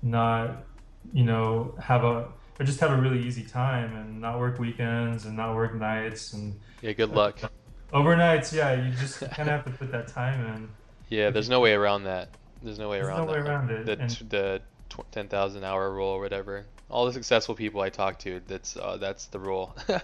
not, you know, have a or just have a really easy time and not work weekends and not work nights and yeah, good luck. Uh, overnights, yeah, you just kind of have to put that time in. Yeah, there's no way around that. There's no way there's around no that. way around it. The, and, the 10,000 hour rule or whatever all the successful people I talk to, that's uh, that's the rule. *laughs* yeah.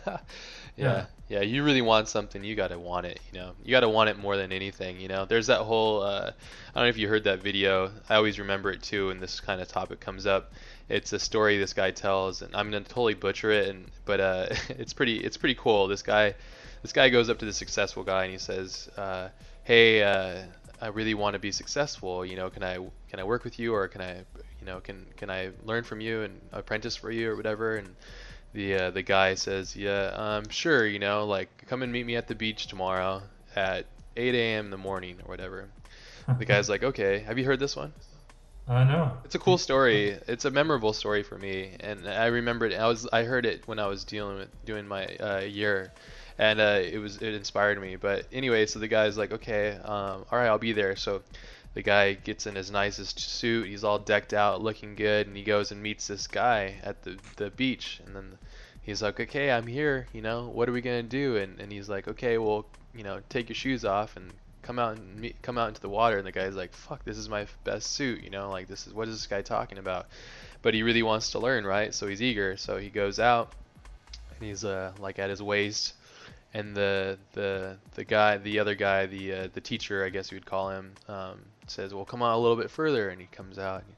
yeah, yeah. You really want something, you gotta want it. You know, you gotta want it more than anything. You know, there's that whole. Uh, I don't know if you heard that video. I always remember it too, when this kind of topic comes up. It's a story this guy tells, and I'm gonna totally butcher it, and but uh, *laughs* it's pretty it's pretty cool. This guy, this guy goes up to the successful guy and he says, uh, "Hey." Uh, I really want to be successful. You know, can I can I work with you, or can I you know, can can I learn from you and apprentice for you or whatever? And the uh, the guy says, yeah, um, sure, you know, like come and meet me at the beach tomorrow at 8 a.m. in the morning or whatever. the guy's like, okay, have you heard this one? I know. It's a cool story. It's a memorable story for me, and I remember it. I was I heard it when I was dealing with doing my uh, year, and uh, it was it inspired me. But anyway, so the guy's like, okay, um, all right, I'll be there. So the guy gets in his nicest suit. He's all decked out, looking good, and he goes and meets this guy at the the beach, and then he's like, okay, I'm here. You know, what are we gonna do? And and he's like, okay, well, you know, take your shoes off and come out and meet, come out into the water and the guy's like fuck this is my best suit you know like this is what is this guy talking about but he really wants to learn right so he's eager so he goes out and he's uh like at his waist and the the the guy the other guy the uh, the teacher I guess you would call him um, says well come on a little bit further and he comes out and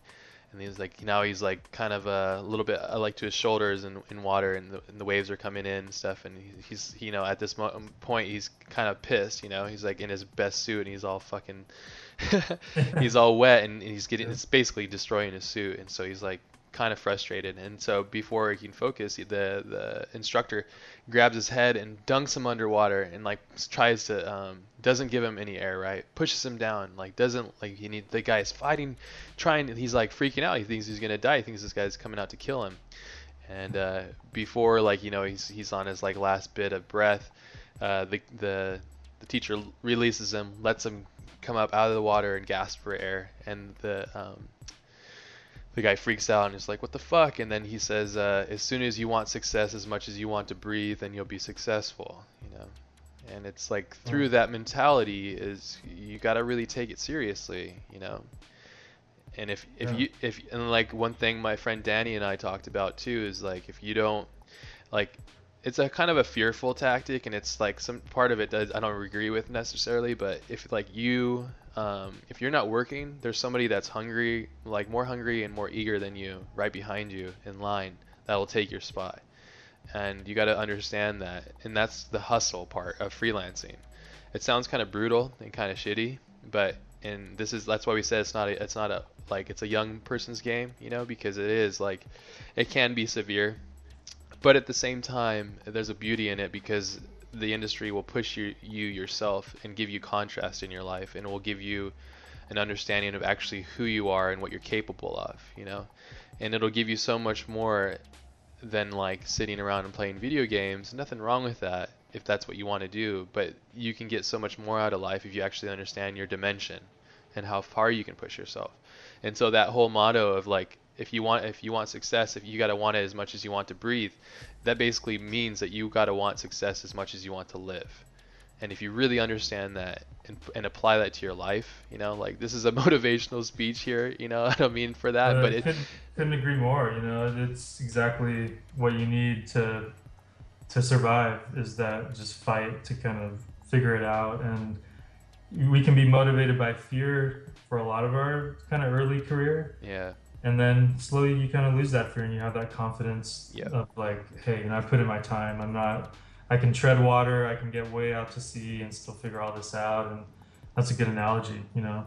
and he's like now he's like kind of a little bit uh, like to his shoulders in, in water and the, and the waves are coming in and stuff and he's you know at this mo- um, point he's kind of pissed you know he's like in his best suit and he's all fucking *laughs* he's all wet and he's getting it's basically destroying his suit and so he's like kind of frustrated. And so before he can focus, the the instructor grabs his head and dunks him underwater and like tries to um, doesn't give him any air, right? Pushes him down, like doesn't like he need the guy's fighting, trying. He's like freaking out. He thinks he's gonna die. He thinks this guy's coming out to kill him. And uh, before like you know he's he's on his like last bit of breath, uh, the the the teacher releases him, lets him come up out of the water and gasp for air, and the um, the guy freaks out and is like, "What the fuck?" And then he says, uh, "As soon as you want success as much as you want to breathe, then you'll be successful." You know, and it's like through that mentality is you got to really take it seriously. You know, and if if yeah. you if and like one thing my friend Danny and I talked about too is like if you don't like it's a kind of a fearful tactic and it's like some part of it does I don't agree with necessarily but if like you um, if you're not working there's somebody that's hungry like more hungry and more eager than you right behind you in line that will take your spot. And you got to understand that and that's the hustle part of freelancing. It sounds kind of brutal and kind of shitty but and this is that's why we said it's not a, it's not a like it's a young person's game you know because it is like it can be severe. But at the same time, there's a beauty in it because the industry will push you, you yourself and give you contrast in your life, and will give you an understanding of actually who you are and what you're capable of, you know, and it'll give you so much more than like sitting around and playing video games. Nothing wrong with that if that's what you want to do, but you can get so much more out of life if you actually understand your dimension and how far you can push yourself. And so that whole motto of like if you want if you want success, if you got to want it as much as you want to breathe, that basically means that you got to want success as much as you want to live. And if you really understand that and, and apply that to your life, you know, like this is a *laughs* motivational speech here, you know, *laughs* I don't mean for that, uh, but it couldn't, couldn't agree more. You know, it's exactly what you need to to survive is that just fight to kind of figure it out and we can be motivated by fear for a lot of our kind of early career. Yeah and then slowly you kind of lose that fear and you have that confidence yep. of like hey you know i put in my time i'm not i can tread water i can get way out to sea and still figure all this out and that's a good analogy you know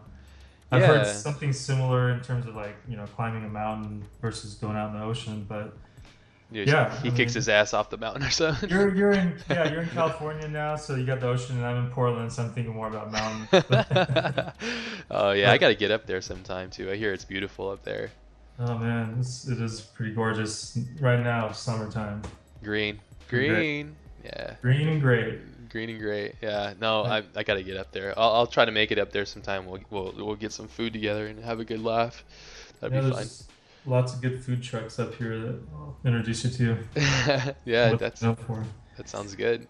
i've yeah. heard something similar in terms of like you know climbing a mountain versus going out in the ocean but yeah, he I kicks mean, his ass off the mountain or something. You're you're in *laughs* yeah you're in California now, so you got the ocean, and I'm in Portland, so I'm thinking more about mountains. *laughs* oh yeah, I got to get up there sometime too. I hear it's beautiful up there. Oh man, it's, it is pretty gorgeous right now. Summertime. Green, green, yeah. Green and gray. Green and gray. Yeah. No, I, I gotta get up there. I'll, I'll try to make it up there sometime. We'll we'll we'll get some food together and have a good laugh. That'd yeah, be fun. Lots of good food trucks up here that I'll introduce you to. *laughs* yeah, that's that sounds good.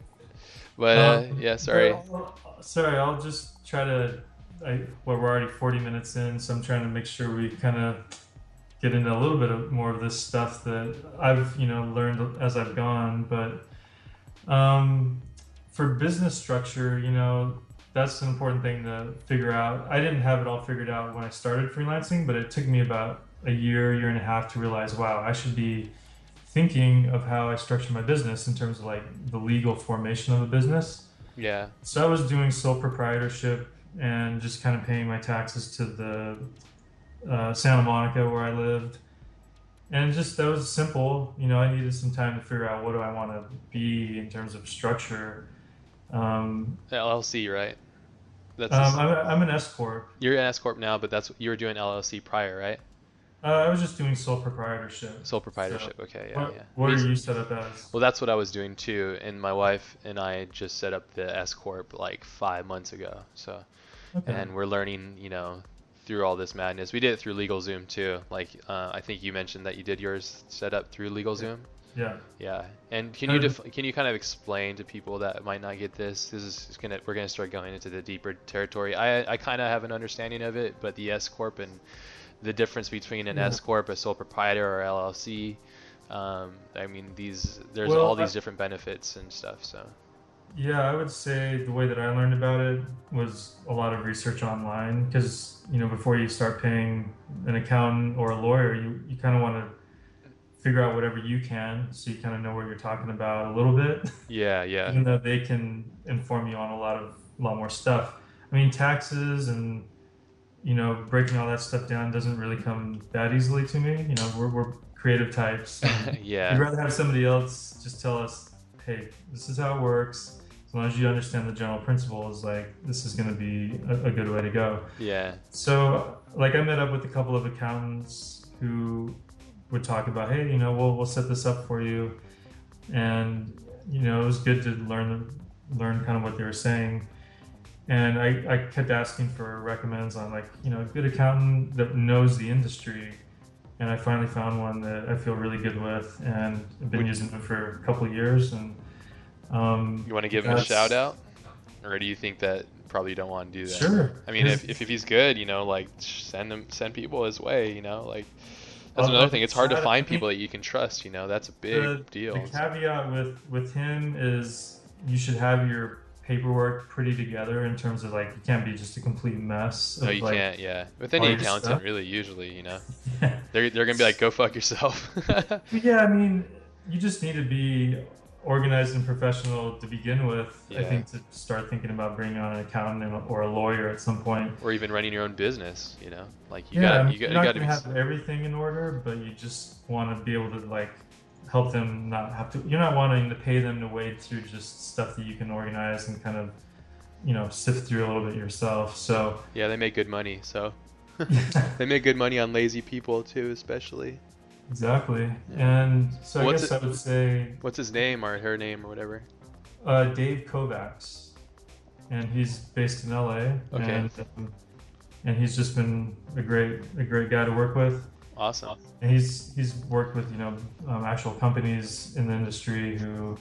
But uh, um, yeah, sorry. I'll, sorry, I'll just try to. I, well, we're already 40 minutes in, so I'm trying to make sure we kind of get into a little bit of more of this stuff that I've you know learned as I've gone. But um, for business structure, you know, that's an important thing to figure out. I didn't have it all figured out when I started freelancing, but it took me about a year, year and a half to realize, wow, I should be thinking of how I structure my business in terms of like the legal formation of a business. Yeah. So I was doing sole proprietorship and just kind of paying my taxes to the uh, Santa Monica where I lived. And just that was simple. You know, I needed some time to figure out what do I want to be in terms of structure. Um, LLC, right? That's Um, I'm, I'm an S corp. you're an S corp now, but that's you were doing LLC prior, right? Uh, I was just doing sole proprietorship. Sole proprietorship. Okay, yeah, what yeah. what are you set up as? Well, that's what I was doing too, and my wife and I just set up the S corp like five months ago. So, Okay. and we're learning, you know, through all this madness. We did it through LegalZoom too. Like, uh, I think you mentioned that you did yours set up through LegalZoom. yeah. Yeah, and can you def- can you kind of explain to people that might not get this? This is gonna we're gonna start going into the deeper territory. I I kind of have an understanding of it, but the S corp and the difference between an Yeah. S corp, a sole proprietor, or LLC. Um, I mean, these there's Well, all these I- different benefits and stuff. So Yeah, I would say the way that I learned about it was a lot of research online because you know before you start paying an accountant or a lawyer, you you kind of want to figure out whatever you can so you kind of know what you're talking about a little bit, yeah, *laughs* yeah, even though they can inform you on a lot of a lot more stuff. I mean, taxes and you know breaking all that stuff down doesn't really come that easily to me. You know, we're we're creative types. *laughs* yeah. We'd rather have somebody else just tell us, hey, this is how it works. As long as you understand the general principles, like this is going to be a, a good way to go. yeah, So, like, I met up with a couple of accountants who would talk about, hey, you know, we'll we'll set this up for you, and you know, it was good to learn learn kind of what they were saying. And I, I kept asking for recommends on like you know a good accountant that knows the industry, and I finally found one that I feel really good with, and I've been using it for a couple of years. And um, You want to give him a shout out, or do you think that probably you don't want to do that? Sure. I mean, if, if, if he's good, you know, like send him send people his way. You know, like that's I'll- another thing. It's hard to find people that you can trust. You know, that's a big the, deal. The caveat with with him is you should have your paperwork pretty together in terms of like you can't be just a complete mess. No, you like, can't. Yeah, with any accountant, stuff. really, usually, you know, Yeah. *laughs* they're they're gonna be like, go fuck yourself. *laughs* yeah, I mean, you just need to be organized and professional to begin with. I think to start thinking about bringing on an accountant or a lawyer at some point. or even running your own business. You know, like you yeah, gotta you gotta gonna be, have everything in order, but you just want to be able to like help them not have to. You're not wanting to pay them to wade through just stuff that you can organize and kind of, you know, sift through a little bit yourself. So yeah, they make good money. So *laughs* *laughs* they make good money on lazy people too, especially. Exactly, and so I What's guess it- I would say What's his name or her name or whatever? uh, Dave Kovacs, and he's based in LA. Okay. And, um, and he's just been a great a great guy to work with. Awesome. And he's he's worked with you know um, actual companies in the industry who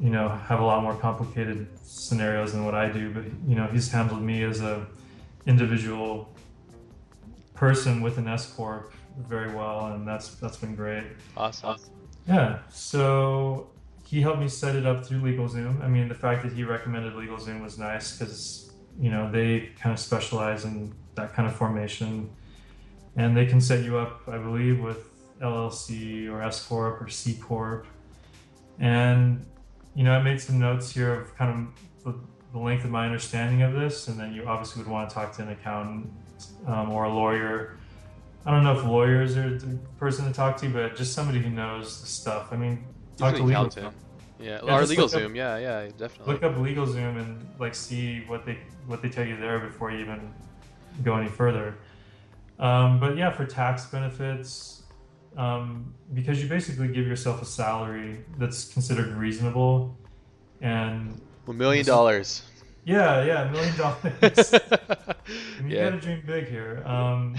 you know have a lot more complicated scenarios than what I do. But you know he's handled me as a individual person with an S corp very well, and that's that's been great. Awesome. Yeah. So he helped me set it up through LegalZoom. I mean, the fact that he recommended LegalZoom was nice because you know they kind of specialize in that kind of formation, and they can set you up, I believe, with LLC or S corp or C corp. And you know, I made some notes here of kind of the, the length of my understanding of this, and then you obviously would want to talk to an accountant um, or a lawyer. I don't know if lawyers are the person to talk to, but just somebody who knows the stuff. I mean, talk to legal. Yeah, Yeah, or up- LegalZoom. Yeah, yeah, definitely. Look up LegalZoom and like see what they what they tell you there before you even go any further. Um, but yeah, for tax benefits, um, because you basically give yourself a salary that's considered reasonable, and A million dollars. Yeah, yeah, a million dollars. *laughs* You yeah. gotta dream big here. Um,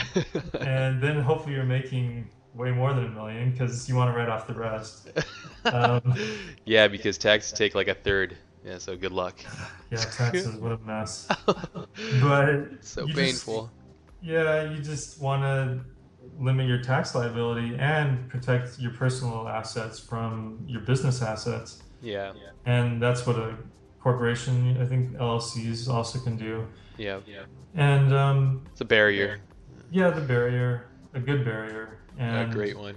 and then hopefully you're making way more than a million because you want to write off the rest. Um, *laughs* yeah, because taxes take like a third. Yeah, so good luck. *laughs* Yeah, taxes, what a mess. But so you just- painful. yeah, you just want to limit your tax liability and protect your personal assets from your business assets. Yeah, And that's what a corporation, I think LLCs also can do. yeah. Yeah. And um, It's a barrier. yeah, the barrier, a good barrier. and A great one.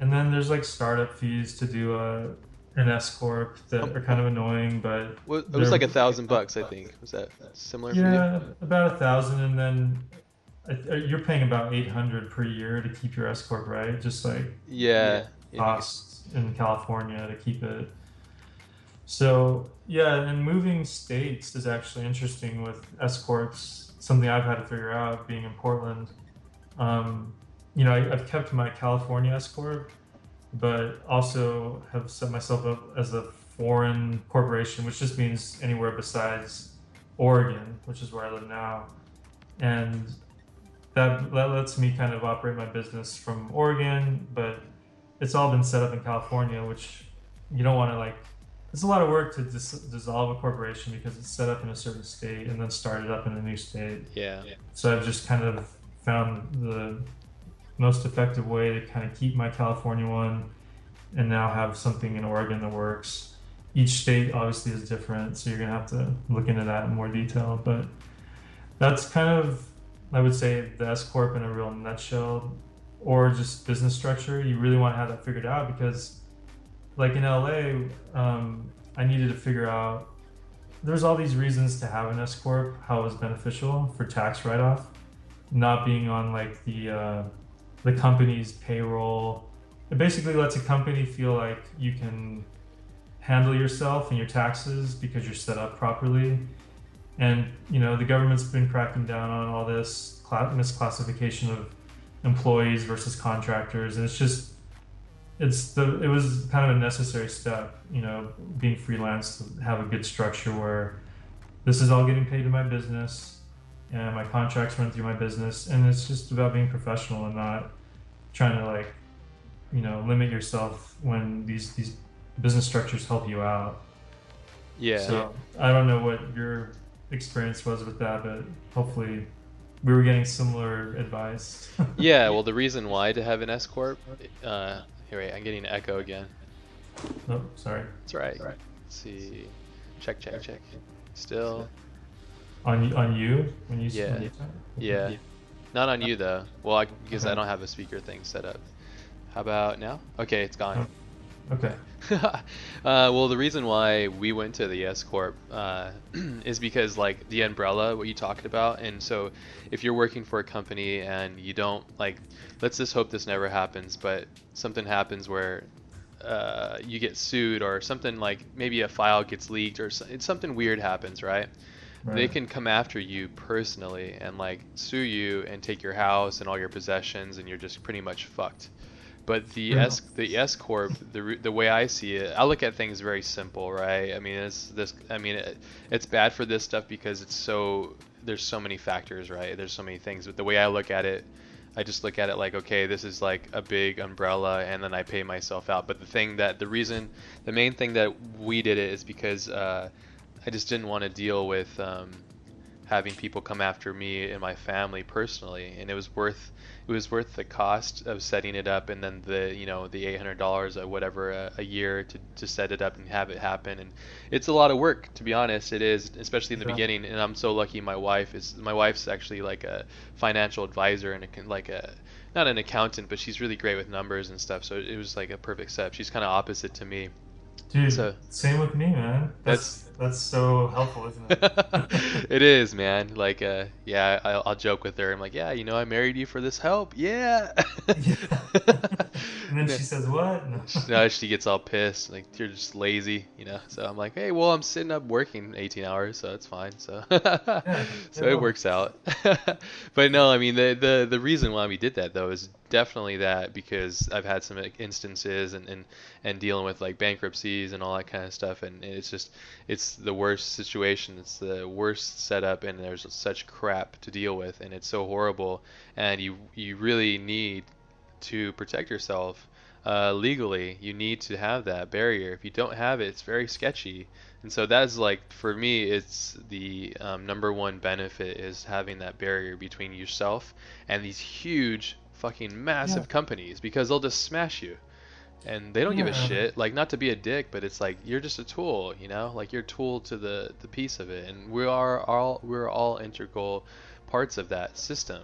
And then there's like startup fees to do a an S corp that are kind of annoying, but Well, it was like a thousand bucks, I think. Was that similar for yeah, about a thousand, and then uh, you're paying about eight hundred per year to keep your S corp, right? Just like? Yeah. yeah. costs in California to keep it. So yeah, and moving states is actually interesting with S corps. Something I've had to figure out being in Portland. Um, you know, I, have kept my California S corp, but also have set myself up as a foreign corporation, which just means anywhere besides Oregon, which is where I live now, and that that lets me kind of operate my business from Oregon, but it's all been set up in California, which you don't want to like it's a lot of work to dis- dissolve a corporation because it's set up in a certain state and then started up in a new state. Yeah. So I've just kind of found the most effective way to kind of keep my California one and now have something in Oregon that works. Each state obviously is different, so you're gonna have to look into that in more detail. But that's kind of, I would say, the S corp in a real nutshell, or just business structure. You really want to have that figured out because like in LA, um, I needed to figure out there's all these reasons to have an S corp, how it was beneficial for tax write off, not being on like the uh, the company's payroll. It basically lets a company feel like you can handle yourself and your taxes because you're set up properly. And you know the government's been cracking down on all this misclassification of employees versus contractors, and it's just it's the it was kind of a necessary step, you know, being freelance to have a good structure where this is all getting paid to my business and my contracts run through my business. And it's just about being professional and not trying to like you know limit yourself when these these business structures help you out. Yeah. So i don't know what your experience was with that but hopefully we were getting similar advice. *laughs* Yeah well the reason why to have an s corp uh, here, wait, I'm getting an echo again. Oh, sorry. That's right. Let's see. Check, check, check. Still. On on you when you yeah. yeah. yeah. Not on you though. Well, I, because okay. I don't have a speaker thing set up. How about now? Okay, it's gone. Okay. *laughs* uh, well, the reason why we went to the S corp uh, *clears throat* is because like the umbrella, what you talked about, and so if you're working for a company and you don't like, let's just hope this never happens, but something happens where uh, you get sued or something like maybe a file gets leaked or something weird happens, right? right? They can come after you personally and like sue you and take your house and all your possessions, and you're just pretty much fucked. But the yeah. S the S corp the the way I see it, I look at things very simple, right? I mean, it's this. I mean, it, it's bad for this stuff because it's so there's so many factors, right? There's so many things. But the way I look at it, I just look at it like, okay, this is like a big umbrella, and then I pay myself out. But the thing that the reason, the main thing that we did it is because uh, I just didn't want to deal with um, having people come after me and my family personally, and it was worth it was worth the cost of setting it up and then the you know the $800 or whatever a, a, year to, to set it up and have it happen. And it's a lot of work to be honest it is especially in the beginning and i'm so lucky my wife is my wife's actually like a financial advisor and a, like a not an accountant but she's really great with numbers and stuff so it was like a perfect step she's kind of opposite to me. Dude, so, same with me, man. That's that's, that's so helpful, isn't it? *laughs* it is, man. Like, uh, yeah, I'll, I'll, joke with her. I'm like, yeah, you know, I married you for this help. Yeah. yeah. *laughs* and then she *laughs* says, what? No. no, she gets all pissed. Like, you're just lazy, you know. So I'm like, hey, well, I'm sitting up working 18 hours, so it's fine. So, yeah, so it works out. but no, I mean, the the the reason why we did that though is definitely that because I've had some instances and, and, and dealing with like bankruptcies and all that kind of stuff and it's just it's the worst situation. It's the worst setup and there's such crap to deal with and it's so horrible. And you you really need to protect yourself uh, legally. You need to have that barrier. If you don't have it it's very sketchy. And so that's like for me it's the um, number one benefit is having that barrier between yourself and these huge fucking massive yeah. companies because they'll just smash you. And they don't yeah. give a shit. Like not to be a dick but it's like you're just a tool you know? Like you're a tool to the the piece of it. And we are all we're all integral parts of that system.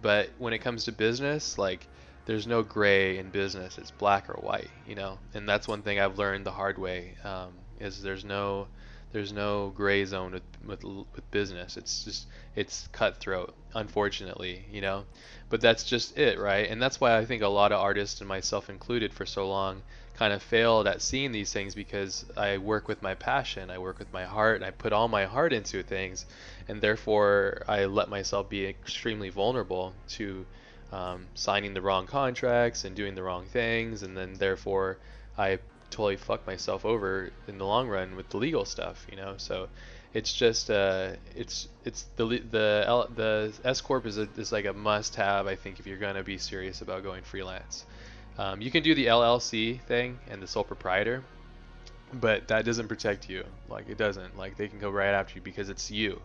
But when it comes to business like there's no gray in business. It's black or white you know? And that's one thing i've learned the hard way um, is there's no There's no gray zone with, with with business. It's just it's cutthroat, unfortunately, you know. But that's just it, right? And that's why I think a lot of artists and myself included for so long kind of failed at seeing these things because I work with my passion, I work with my heart, and I put all my heart into things, and therefore I let myself be extremely vulnerable to um, signing the wrong contracts and doing the wrong things, and then therefore I totally fuck myself over in the long run with the legal stuff, you know. So it's just uh, it's it's the the the S corp is a, is like a must have, I think, if you're gonna be serious about going freelance. Um, you can do the LLC thing and the sole proprietor, but that doesn't protect you. Like it doesn't. Like they can go right after you because it's you.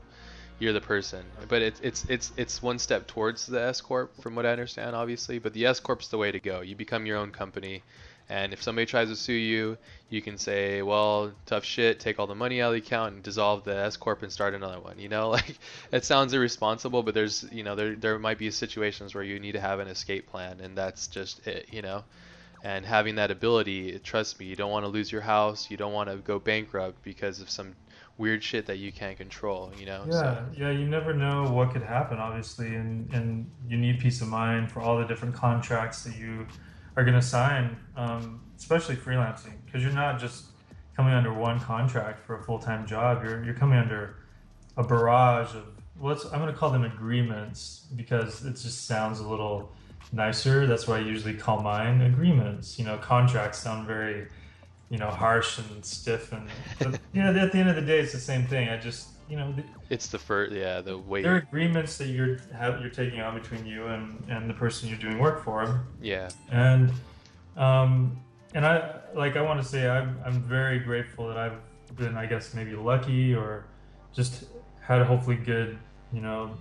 You're the person. But it's it's it's it's one step towards the S corp, from what I understand, obviously. But the S corp's the way to go. You become your own company. And if somebody tries to sue you, you can say, well, tough shit, take all the money out of the account and dissolve the S corp and start another one. You know, *laughs* like it sounds irresponsible, but there's, you know, there there might be situations where you need to have an escape plan, and that's just it. You know, and having that ability, trust me, you don't want to lose your house, you don't want to go bankrupt because of some weird shit that you can't control. You know. Yeah, so. yeah. You never know what could happen, obviously, and and you need peace of mind for all the different contracts that you are going to sign, um, especially freelancing, because you're not just coming under one contract for a full time job. You're you're coming under a barrage of what's I'm going to call them agreements because it just sounds a little nicer. That's why I usually call mine agreements. You know, contracts sound very you know harsh and stiff and but, you know at the end of the day it's the same thing. I just you know, it's the first, yeah, the way. There are agreements that you're have, you're taking on between you and and the person you're doing work for. Yeah. And, um, and I like I want to say I'm I'm very grateful that I've been I guess maybe lucky or just had hopefully good you know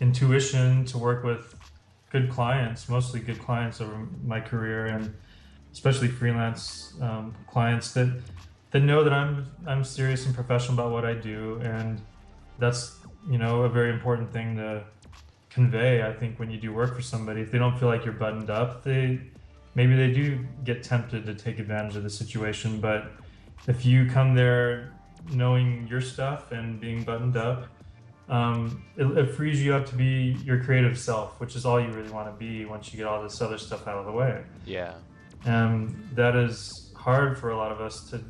intuition to work with good clients, mostly good clients over my career, and especially freelance um, clients that that know that I'm I'm serious and professional about what I do, and that's you know a very important thing to convey. I think when you do work for somebody, if they don't feel like you're buttoned up, they maybe they do get tempted to take advantage of the situation. But if you come there knowing your stuff and being buttoned up, um, it, it, frees you up to be your creative self, which is all you really want to be once you get all this other stuff out of the way. Yeah. And that is hard for a lot of us to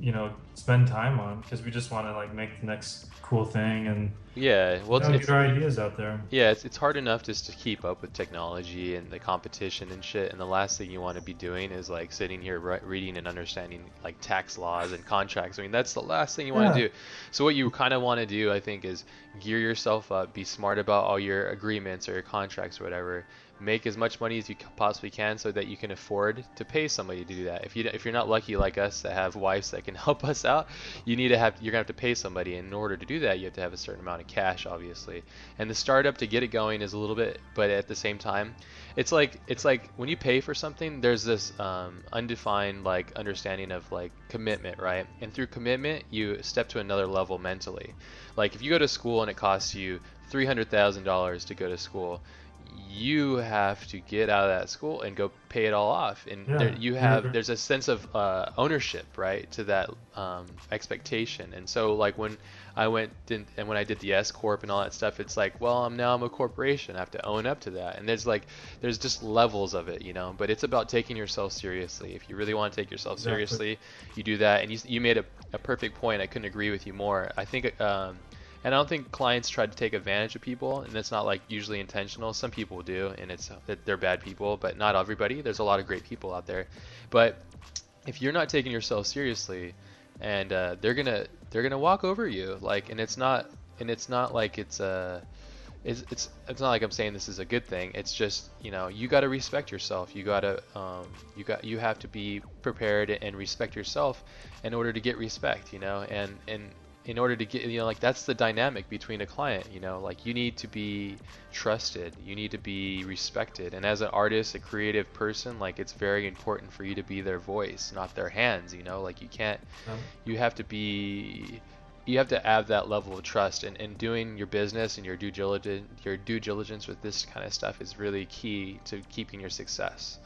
you know spend time on because we just want to like make the next cool thing and yeah well you know, get our ideas out there. yeah it's, it's hard enough just to keep up with technology and the competition and shit and the last thing you want to be doing is like sitting here re- reading and understanding like tax laws and contracts. I mean that's the last thing you want to do. So what you kind of want to do i think is gear yourself up be smart about all your agreements or your contracts or whatever make as much money as you possibly can so that you can afford to pay somebody to do that. If you if you're not lucky like us to have wives that can *laughs* help us out, you need to have you're gonna have to pay somebody. In order to do that, you have to have a certain amount of cash, obviously. And the startup to get it going is a little bit, but at the same time, it's like it's like when you pay for something, there's this um, undefined like understanding of like commitment, right? And through commitment, you step to another level mentally. Like if you go to school and it costs you three hundred thousand dollars to go to school you have to get out of that school and go pay it all off. And yeah. there, you have there's a sense of uh, ownership right to that um, expectation. And so like when i went and when i did the s corp and all that stuff it's like well i'm now i'm a corporation. I have to own up to that. And there's like there's just levels of it you know but it's about taking yourself seriously. If you really want to take yourself exactly. seriously you do that. And you, you made a, a perfect point. I couldn't agree with you more. I think um, and I don't think clients try to take advantage of people, and it's not like usually intentional. Some people do, and it's that they're bad people, but not everybody. There's a lot of great people out there, but if you're not taking yourself seriously, and uh, they're gonna they're gonna walk over you, like, and it's not and it's not like it's a uh, it's, it's it's not like I'm saying this is a good thing. It's just you know you got to respect yourself. You gotta um, you got you have to be prepared and respect yourself in order to get respect. You know, and and in order to get you know like that's the dynamic between a client you know like you need to be trusted you need to be respected. And as an artist a creative person like it's very important for you to be their voice not their hands you know like you can't uh-huh. you have to be you have to have that level of trust. And, and doing your business and your due diligence your due diligence with this kind of stuff is really key to keeping your success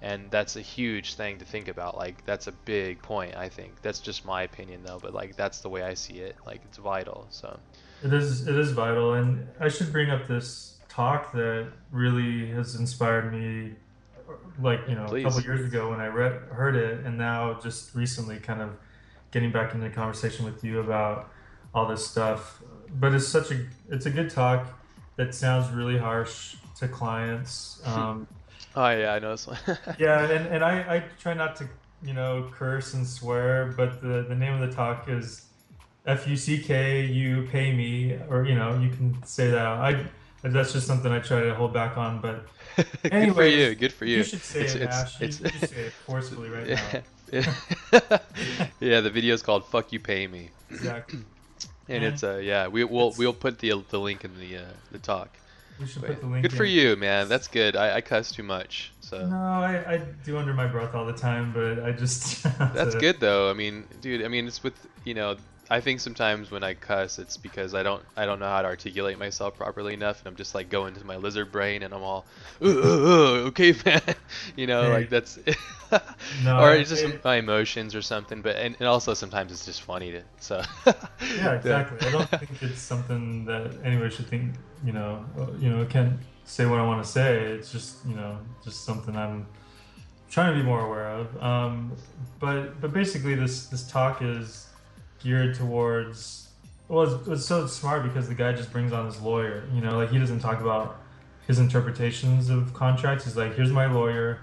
and that's a huge thing to think about. Like that's a big point. I think that's just my opinion though, but like that's the way I see it. Like it's vital. So it is it is vital, and I should bring up this talk that really has inspired me. Like you know, Please. a couple years ago when I read heard it, and now just recently, kind of getting back into conversation with you about all this stuff. But it's such a it's a good talk that sounds really harsh to clients. *laughs* Um, oh yeah, I know this one. *laughs* yeah, and, and I, I try not to you know curse and swear, but the the name of the talk is F U C K U pay me, or you know you can say that. I that's just something I try to hold back on, but. Anyways, *laughs* good for you. Good for you. You should say it's, it, it's, Ash. It's, you, you say it forcefully right now. *laughs* yeah, the video is called "Fuck You Pay Me." Exactly. *clears throat* and it's uh yeah we we will we'll put the the link in the uh, the talk. We should but put the link. Good in. for you, man. That's good. I, I cuss too much, so. No, I, I do under my breath all the time, but I just. *laughs* That's good though. I mean, dude. I mean, it's with you know I think sometimes when I cuss, it's because I don't I don't know how to articulate myself properly enough, and I'm just like going to my lizard brain, and I'm all, okay, *laughs* man, you know, hey. like that's, *laughs* no, or it's just it, my emotions or something. But and, and, also sometimes it's just funny to so. yeah, *laughs* exactly. I don't think it's something that anyone should think. You know, you know, I can't say what I want to say. It's just you know, just something I'm trying to be more aware of. Um, but but basically, this this talk is geared towards well it's, it's, so smart because the guy just brings on his lawyer you know like he doesn't talk about his interpretations of contracts. He's like here's my lawyer.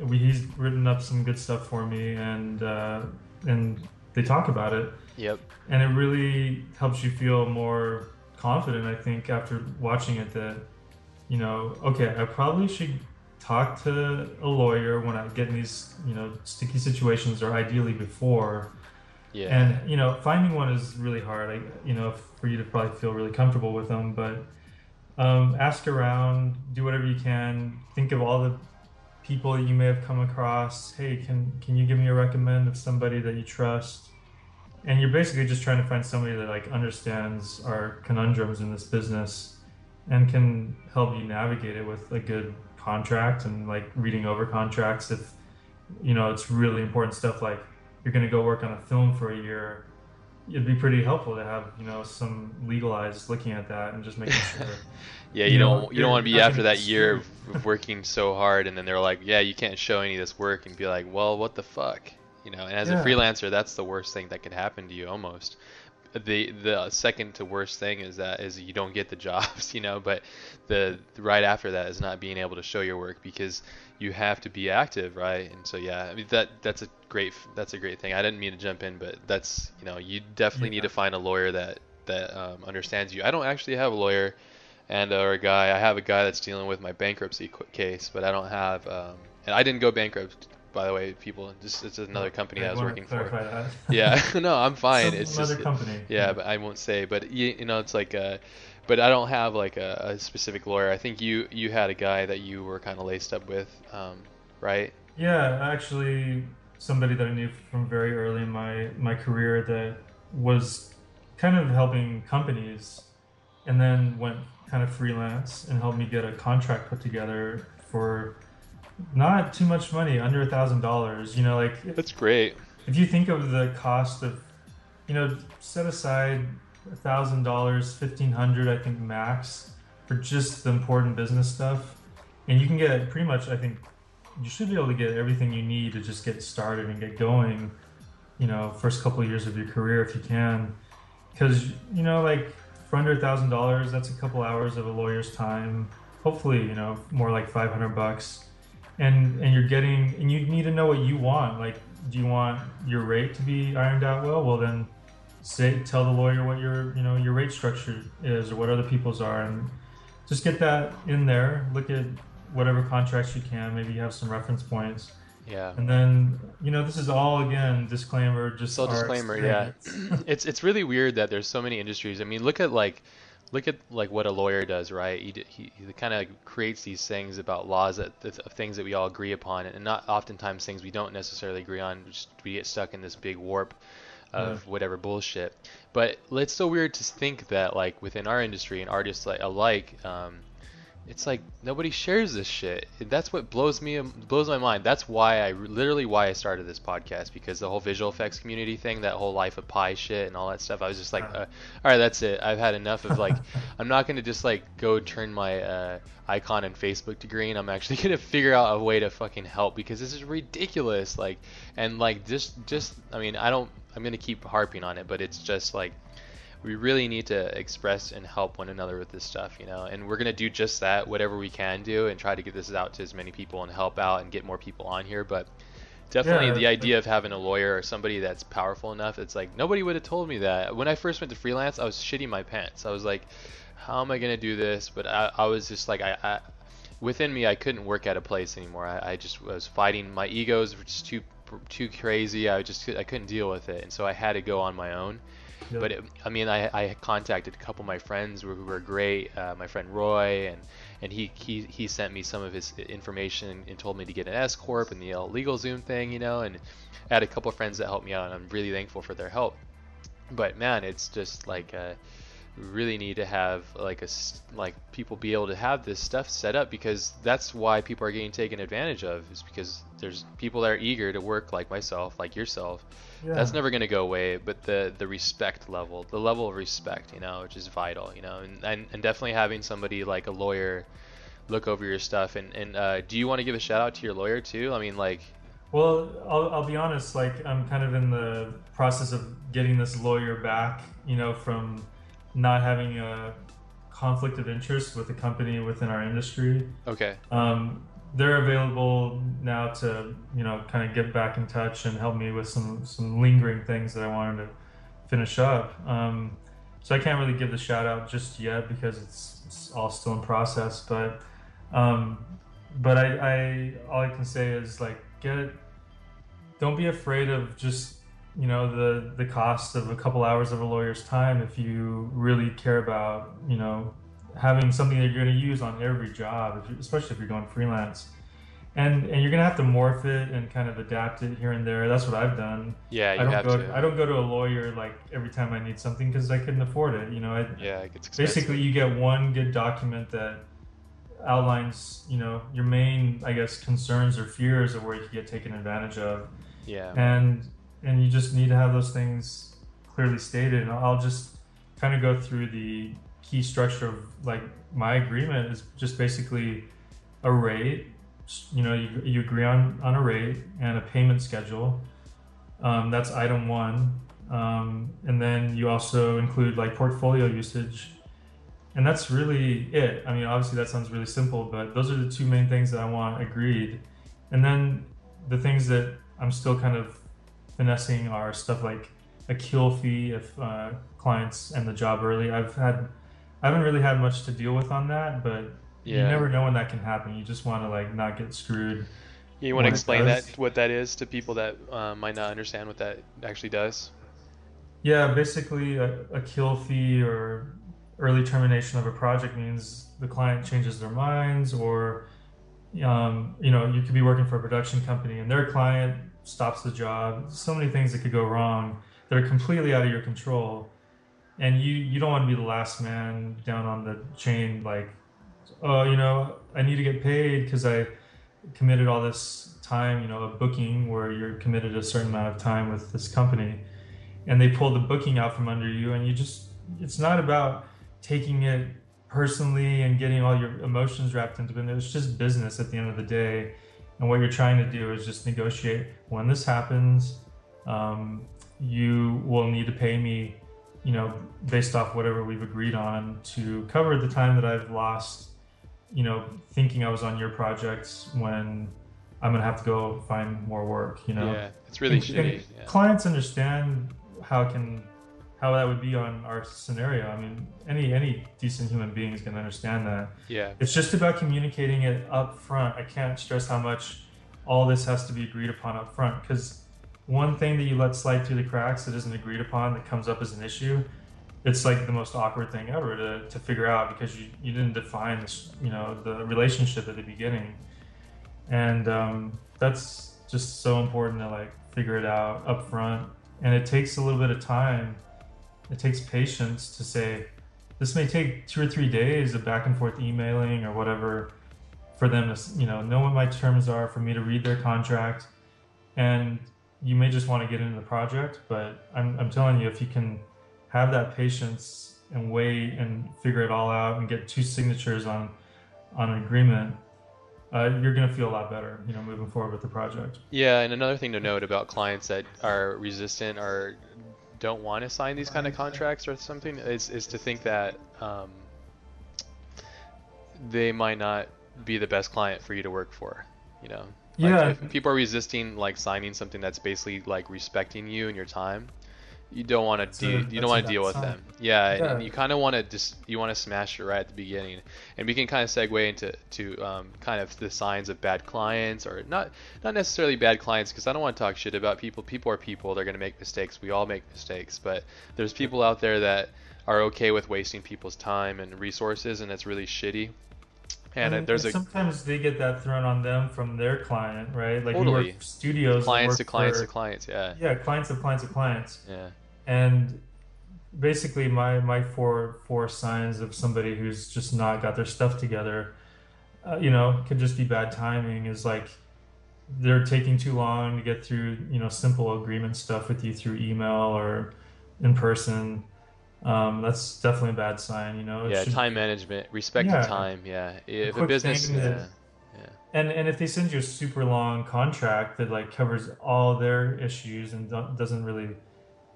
We, he's written up some good stuff for me and uh, and they talk about it. Yep. And it really helps you feel more confident i think after watching it that you know okay i probably should talk to a lawyer when i get in these you know sticky situations or ideally before yeah. And you know, finding one is really hard. I, you know, for you to probably feel really comfortable with them, but um, ask around, do whatever you can. Think of all the people that you may have come across. Hey, can can you give me a recommend of somebody that you trust? And you're basically just trying to find somebody that like understands our conundrums in this business and can help you navigate it with a good contract and like reading over contracts if you know it's really important stuff like you're going to go work on a film for a year, it'd be pretty helpful to have you know some legal eyes looking at that and just making *laughs* sure. yeah, you, you know, don't you don't want to be after that year of working so hard and then they're like, yeah, you can't show any of this work and be like, well, what the fuck, you know? And as yeah. a freelancer, that's the worst thing that could happen to you almost. The the second to worst thing is that is you don't get the *laughs* jobs, you know. But the right after that is not being able to show your work because you have to be active, right? And so yeah, I mean that that's a great that's a great thing. I didn't mean to jump in, but that's you know you definitely yeah. need to find a lawyer that that um, understands you. I don't actually have a lawyer and or a guy. I have a guy that's dealing with my bankruptcy case, but I don't have. Um, and I didn't go bankrupt, by the way, people. Just it's another company I, I was working for. That. yeah, *laughs* no, I'm fine. *laughs* Some it's just company. Yeah, but I won't say. But you, you know, it's like. Uh, but I don't have like a, a, specific lawyer. I think you you had a guy that you were kind of laced up with, um, right? Yeah, actually, somebody that I knew from very early in my my career that was kind of helping companies, and then went kind of freelance and helped me get a contract put together for not too much money, under a thousand dollars. You know, like that's great. If you think of the cost of, you know, set aside thousand dollars, fifteen hundred, I think max, for just the important business stuff, and you can get pretty much. I think you should be able to get everything you need to just get started and get going. You know, first couple of years of your career if you can, because you know, like for under a thousand dollars, that's a couple hours of a lawyer's time. Hopefully, you know, more like five hundred bucks, and and you're getting and you need to know what you want. Like, do you want your rate to be ironed out well? Well, then say tell the lawyer what your you know your rate structure is or what other people's are and just get that in there. Look at whatever contracts you can. Maybe you have some reference points. Yeah. And then you know this is all again disclaimer just all disclaimer yeah. *clears throat* it's it's really weird that there's so many industries. I mean look at like look at like what a lawyer does right? He, he, he kind of creates these things about laws that of things that we all agree upon and not oftentimes things we don't necessarily agree on just we get stuck in this big warp of yeah. whatever bullshit. But it's so weird to think that like within our industry and artists like alike, um, it's like nobody shares this shit. That's what blows me blows my mind. That's why I literally why I started this podcast because the whole visual effects community thing, that whole life of pi shit and all that stuff. I was just like, uh, all right, that's it. I've had enough of like. *laughs* I'm not gonna just like go turn my uh, icon in Facebook to green. I'm actually *laughs* gonna figure out a way to fucking help because this is ridiculous. Like, and like just just I mean I don't. I'm gonna keep harping on it, but it's just like we really need to express and help one another with this stuff, you know. And we're gonna do just that, whatever we can do, and try to get this out to as many people and help out and get more people on here. But definitely yeah, the idea of having a lawyer or somebody that's powerful enough, it's like nobody would have told me that. When I first went to freelance, I was shitting my pants. I was like, how am I gonna do this? But I, I was just like, I, I, within me, I couldn't work at a place anymore. I, I just was fighting. My egos were just too too crazy. I just I couldn't deal with it, and so I had to go on my own Yep. But it, I mean, I, I contacted a couple of my friends who were great. Uh, my friend Roy, and and he, he he sent me some of his information and told me to get an S corp and the LegalZoom thing, you know. And I had a couple of friends that helped me out, and I'm really thankful for their help. But man, it's just like. Uh, really need to have like a like people be able to have this stuff set up because that's why people are getting taken advantage of is because there's people that are eager to work like myself like yourself yeah. that's never going to go away but the the respect level the level of respect you know which is vital you know and and, and definitely having somebody like a lawyer look over your stuff and and uh, do you want to give a shout out to your lawyer too i mean like well I'll, I'll be honest like i'm kind of in the process of getting this lawyer back you know from not having a conflict of interest with a company within our industry. Okay. Um, they're available now to you know kind of get back in touch and help me with some some lingering things that I wanted to finish up. Um, so I can't really give the shout out just yet because it's, it's all still in process. But um, but I, I all I can say is like get don't be afraid of just you know the the cost of a couple hours of a lawyer's time if you really care about you know having something that you're going to use on every job if especially if you're going freelance. And and you're going to have to morph it and kind of adapt it here and there. That's what i've done. Yeah you I don't go, to. i don't go to a lawyer like every time i need something because i couldn't afford it you know I, yeah it gets basically you get one good document that outlines you know your main i guess concerns or fears of where you could get taken advantage of. Yeah. And and you just need to have those things clearly stated. And I'll just kind of go through the key structure of like my agreement is just basically a rate. You know, you, you agree on, on a rate and a payment schedule. Um, that's item one. Um, and then you also include like portfolio usage. And that's really it. I mean, obviously that sounds really simple, but those are the two main things that I want agreed. And then the things that I'm still kind of finessing are stuff like a kill fee if uh, clients end the job early. I've had, I haven't really had much to deal with on that, but yeah. you never know when that can happen. You just want to like not get screwed. You want to explain that what that is to people that uh, might not understand what that actually does? Yeah, basically a, a kill fee or early termination of a project means the client changes their minds or um, you know you could be working for a production company and their client stops the job. So many things that could go wrong that are completely out of your control. And you, you don't want to be the last man down on the chain, like, oh, you know, I need to get paid because I committed all this time, you know, a booking where you're committed a certain amount of time with this company. And they pull the booking out from under you, and you just, it's not about taking it personally and getting all your emotions wrapped into it. It's just business at the end of the day and what you're trying to do is just negotiate when this happens, um, you will need to pay me, you know, based off whatever we've agreed on to cover the time that I've lost, you know, thinking I was on your projects when I'm gonna have to go find more work, you know. Yeah, it's really and, shitty. And yeah. Clients understand how it can how that would be on our scenario. I mean, any any decent human being is going to understand that. Yeah. It's just about communicating it up front. I can't stress how much all this has to be agreed upon up front because one thing that you let slide through the cracks that isn't agreed upon that comes up as an issue, it's like the most awkward thing ever to, to figure out because you, you didn't define this, you know, the relationship at the beginning. And um, that's just so important to like figure it out up front. And it takes a little bit of time it takes patience to say, this may take two or three days of back and forth emailing or whatever for them to you know know what my terms are for me to read their contract and you may just want to get into the project but i'm, I'm telling you if you can have that patience and wait and figure it all out and get two signatures on on an agreement uh, you're going to feel a lot better, you know, moving forward with the project. Yeah, and another thing to note about clients that are resistant or don't want to sign these kind of contracts or something is, is to think that um, they might not be the best client for you to work for, you know. Like yeah. If people are resisting like signing something that's basically like respecting you and your time, you don't want to de- you don't want to deal with them. Yeah, yeah. And you kind of want to just you want to smash it right at the beginning, and we can kind of segue into to um, kind of the signs of bad clients or not not necessarily bad clients because I don't want to talk shit about people. People are people. They're gonna make mistakes. We all make mistakes, but there's people out there that are okay with wasting people's time and resources, and it's really shitty. And, and there's sometimes a, they get that thrown on them from their client, right? Like totally. studios, clients to clients for, to clients, yeah. Yeah, clients of clients of clients. Yeah. And basically, my my four four signs of somebody who's just not got their stuff together, uh, you know, could just be bad timing. Is like they're taking too long to get through, you know, simple agreement stuff with you through email or in person um, that's definitely a bad sign. You know. It yeah, should, time management, respect yeah, time. Yeah, if a, a business. Yeah, yeah. And and if they send you a super long contract that like covers all their issues and doesn't really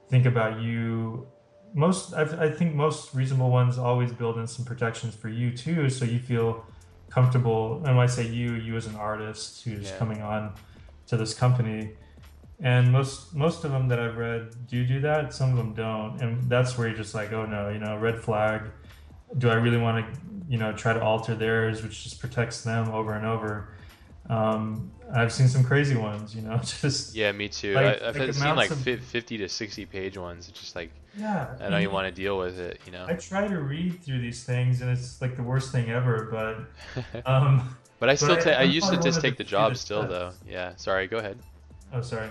think about you, most I've, I think most reasonable ones always build in some protections for you too, so you feel comfortable. And when I say you, you as an artist who's yeah. coming on to this company and most most of them that I've read do do that. Some of them don't, and that's where you're just like, oh no, you know, red flag. Do I really want to, you know, try to alter theirs, which just protects them over and over? Um, I've seen some crazy ones, you know, *laughs* just yeah, me too. Like, I, have like seen like of, fifty to sixty page ones. It's just like yeah, I don't even want to deal with it, you know. I try to read through these things, and it's like the worst thing ever. But *laughs* um, but I still take. I, I used to just take the job still, though. Yeah, sorry. Go ahead. Oh, sorry.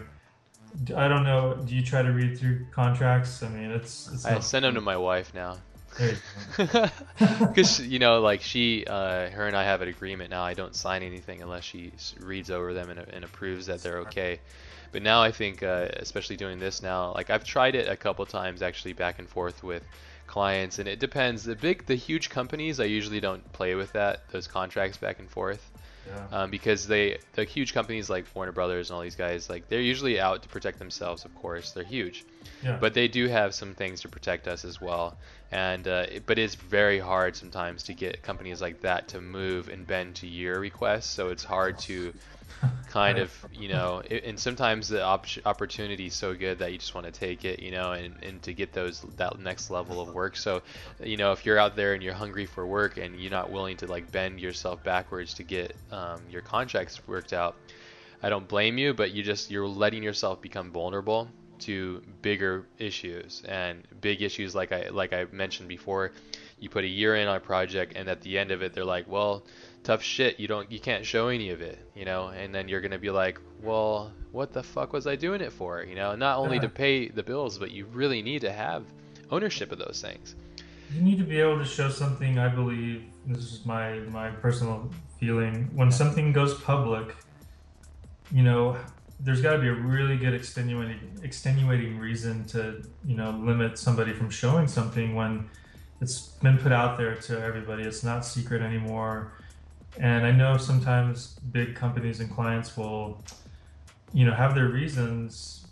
I don't know. Do you try to read through contracts? I mean, it's. it's I send them to my wife now. Because you, *laughs* you know, like she, uh, her and I have an agreement now. I don't sign anything unless she reads over them and, and approves that they're okay. But now I think, uh, especially doing this now, like I've tried it a couple times actually back and forth with clients, and it depends. The big, the huge companies, I usually don't play with that those contracts back and forth. Yeah. Um, because they the huge companies like Warner Brothers and all these guys like they're usually out to protect themselves of course they're huge yeah. but they do have some things to protect us as well and uh, but it's very hard sometimes to get companies like that to move and bend to your requests so it's hard to *laughs* kind of you know and sometimes the op- opportunity is so good that you just want to take it you know and, and to get those that next level of work. So you know if you're out there and you're hungry for work and you're not willing to like bend yourself backwards to get um, your contracts worked out i don't blame you but you just you're letting yourself become vulnerable to bigger issues. And big issues like i like i mentioned before you put a year in on a project and at the end of it they're like well tough shit. You don't you can't show any of it you know? And then you're gonna be like well what the fuck was i doing it for? You know? Not only yeah. to pay the bills but you really need to have ownership of those things. You need to be able to show something i believe this is my my personal feeling when something goes public you know there's got to be a really good extenuating extenuating reason to you know limit somebody from showing something when it's been put out there to everybody. It's not secret anymore and I know sometimes big companies and clients will, you know, have their reasons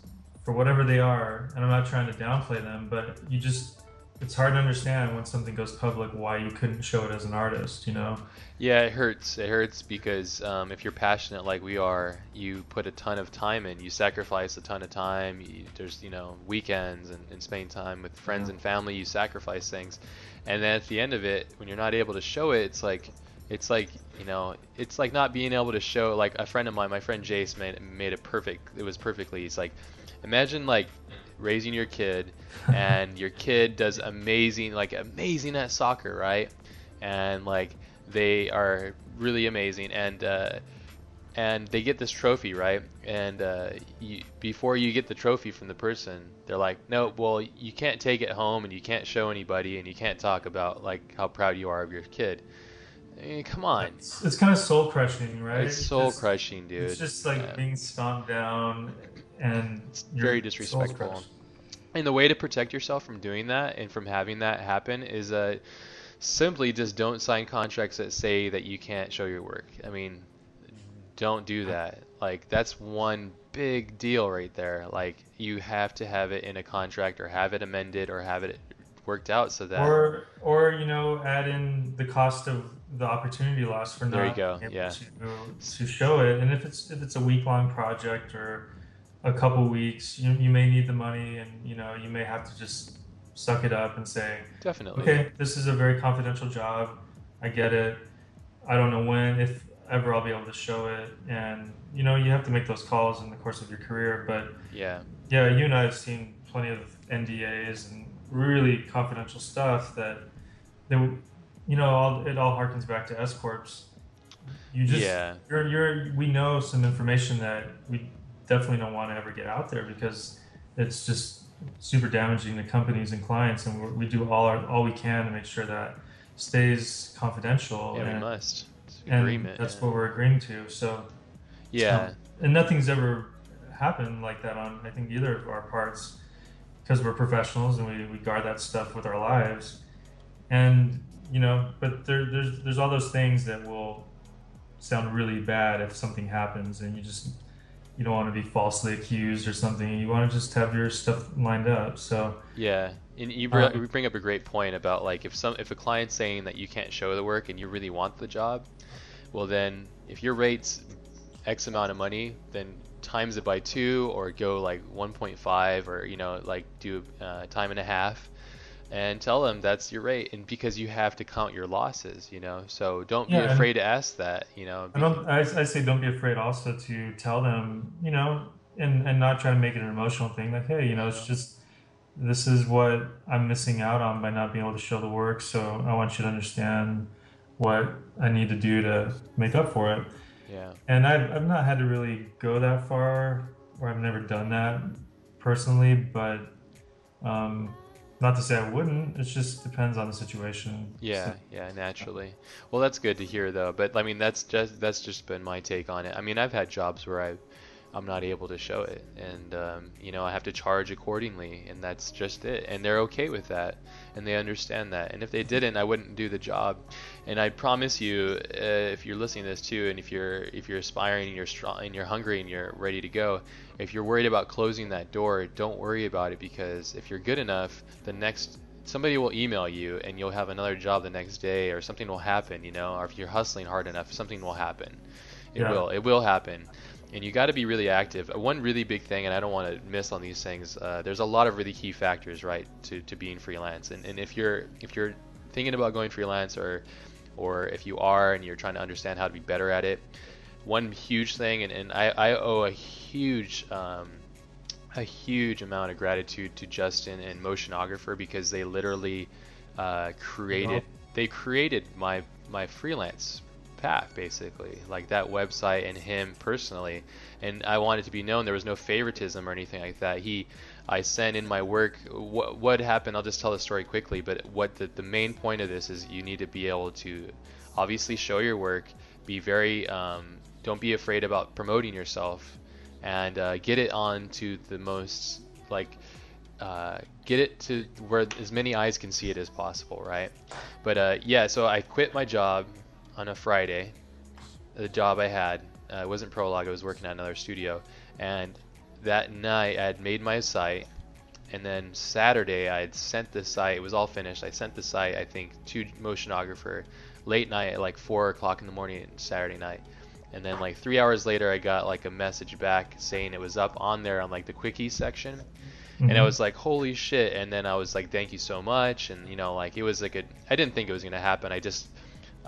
for whatever they are. And I'm not trying to downplay them, but you just, it's hard to understand when something goes public why you couldn't show it as an artist, you know? Yeah, it hurts. It hurts because um, if you're passionate like we are, you put a ton of time in. You sacrifice a ton of time. You, there's, you know, weekends and, and spending time with friends yeah. and family. You sacrifice things. And then at the end of it, when you're not able to show it, it's like, it's like you know it's like not being able to show like a friend of mine my friend jace made, made it perfect it was perfectly he's like imagine like raising your kid *laughs* and your kid does amazing like amazing at soccer right and like they are really amazing and uh, and they get this trophy, right? And uh, you, before you get the trophy from the person, they're like, "No, well, you can't take it home, and you can't show anybody, and you can't talk about like how proud you are of your kid." I mean, come on. It's, it's kind of soul crushing, right? It's soul crushing, dude. It's just like yeah. being stomped down, and it's very disrespectful. And the way to protect yourself from doing that and from having that happen is uh, simply just don't sign contracts that say that you can't show your work. I mean, don't do that. Like that's one big deal right there. Like you have to have it in a contract or have it amended or have it worked out so that or or you know add in the cost of the opportunity loss for there not you go. yeah. to, to show it. And if it's if it's a week long project or a couple weeks, you, you may need the money and you know you may have to just suck it up and say definitely okay this is a very confidential job i get it i don't know when if ever i'll be able to show it and you know you have to make those calls in the course of your career but yeah yeah you and i have seen plenty of ndas and really confidential stuff that they you know all, it all harkens back to s corps you just yeah. you're, you're we know some information that we definitely don't want to ever get out there because it's just super damaging to companies and clients, and we do all our all we can to make sure that stays confidential. Yeah, and, we must. and that's yeah. what we're agreeing to. So yeah, um, and nothing's ever happened like that on I think either of our parts because we're professionals and we, we guard that stuff with our lives. And you know, but there, there's there's all those things that will sound really bad if something happens, and you just you don't want to be falsely accused or something. You want to just have your stuff lined up. So yeah, and you bring, um, bring up a great point about like if some if a client's saying that you can't show the work and you really want the job, well then if your rate's X amount of money, then times it by two or go like 1.5 or you know like do uh, time and a half and tell them that's your rate and because you have to count your losses you know? So don't yeah, be afraid to ask that you know? I, don't, I, I say don't be afraid also to tell them you know and, and not try to make it an emotional thing like hey you know it's just this is what i'm missing out on by not being able to show the work so i want you to understand what i need to do to make up for it. Yeah. And i've, I've not had to really go that far or i've never done that personally but um, not to say I wouldn't. It just depends on the situation. Yeah, yeah, naturally. Well, that's good to hear though. But I mean, that's just that's just been my take on it. I mean, I've had jobs where I I'm not able to show it, and um, you know I have to charge accordingly, and that's just it. And they're okay with that, and they understand that. And if they didn't, I wouldn't do the job. And I promise you, uh, if you're listening to this too, and if you're if you're aspiring and you're strong and you're hungry and you're ready to go, if you're worried about closing that door, don't worry about it because if you're good enough, the next somebody will email you and you'll have another job the next day or something will happen, you know, or if you're hustling hard enough, something will happen. It yeah. will. It will happen and you got to be really active. Uh, one really big thing, and I don't want to miss on these things. Uh, there's a lot of really key factors, right, to, to being freelance. And, and if you're if you're thinking about going freelance, or or if you are and you're trying to understand how to be better at it, one huge thing, and, and I, I owe a huge um, a huge amount of gratitude to Justin and Motionographer because they literally uh, created they created my my freelance path basically like that website and him personally. And i wanted to be known. There was no favoritism or anything like that. He i sent in my work. What, what happened? I'll just tell the story quickly but what the, the main point of this is you need to be able to obviously show your work be very um, don't be afraid about promoting yourself and uh, get it on to the most like uh, get it to where as many eyes can see it as possible, right? But uh, yeah, so I quit my job on a Friday, the job I had. Uh, it wasn't Prologue, I was working at another studio. And that night I had made my site. And then Saturday I had sent the site, it was all finished. I sent the site, I think, to Motionographer late night at like 4 o'clock in the morning Saturday night. And then like three hours later I got like a message back saying it was up on there on like the quickie section. Mm-hmm. And I was like, holy shit. And then I was like, thank you so much. And, you know, like it was like a, I didn't think it was going to happen. I just,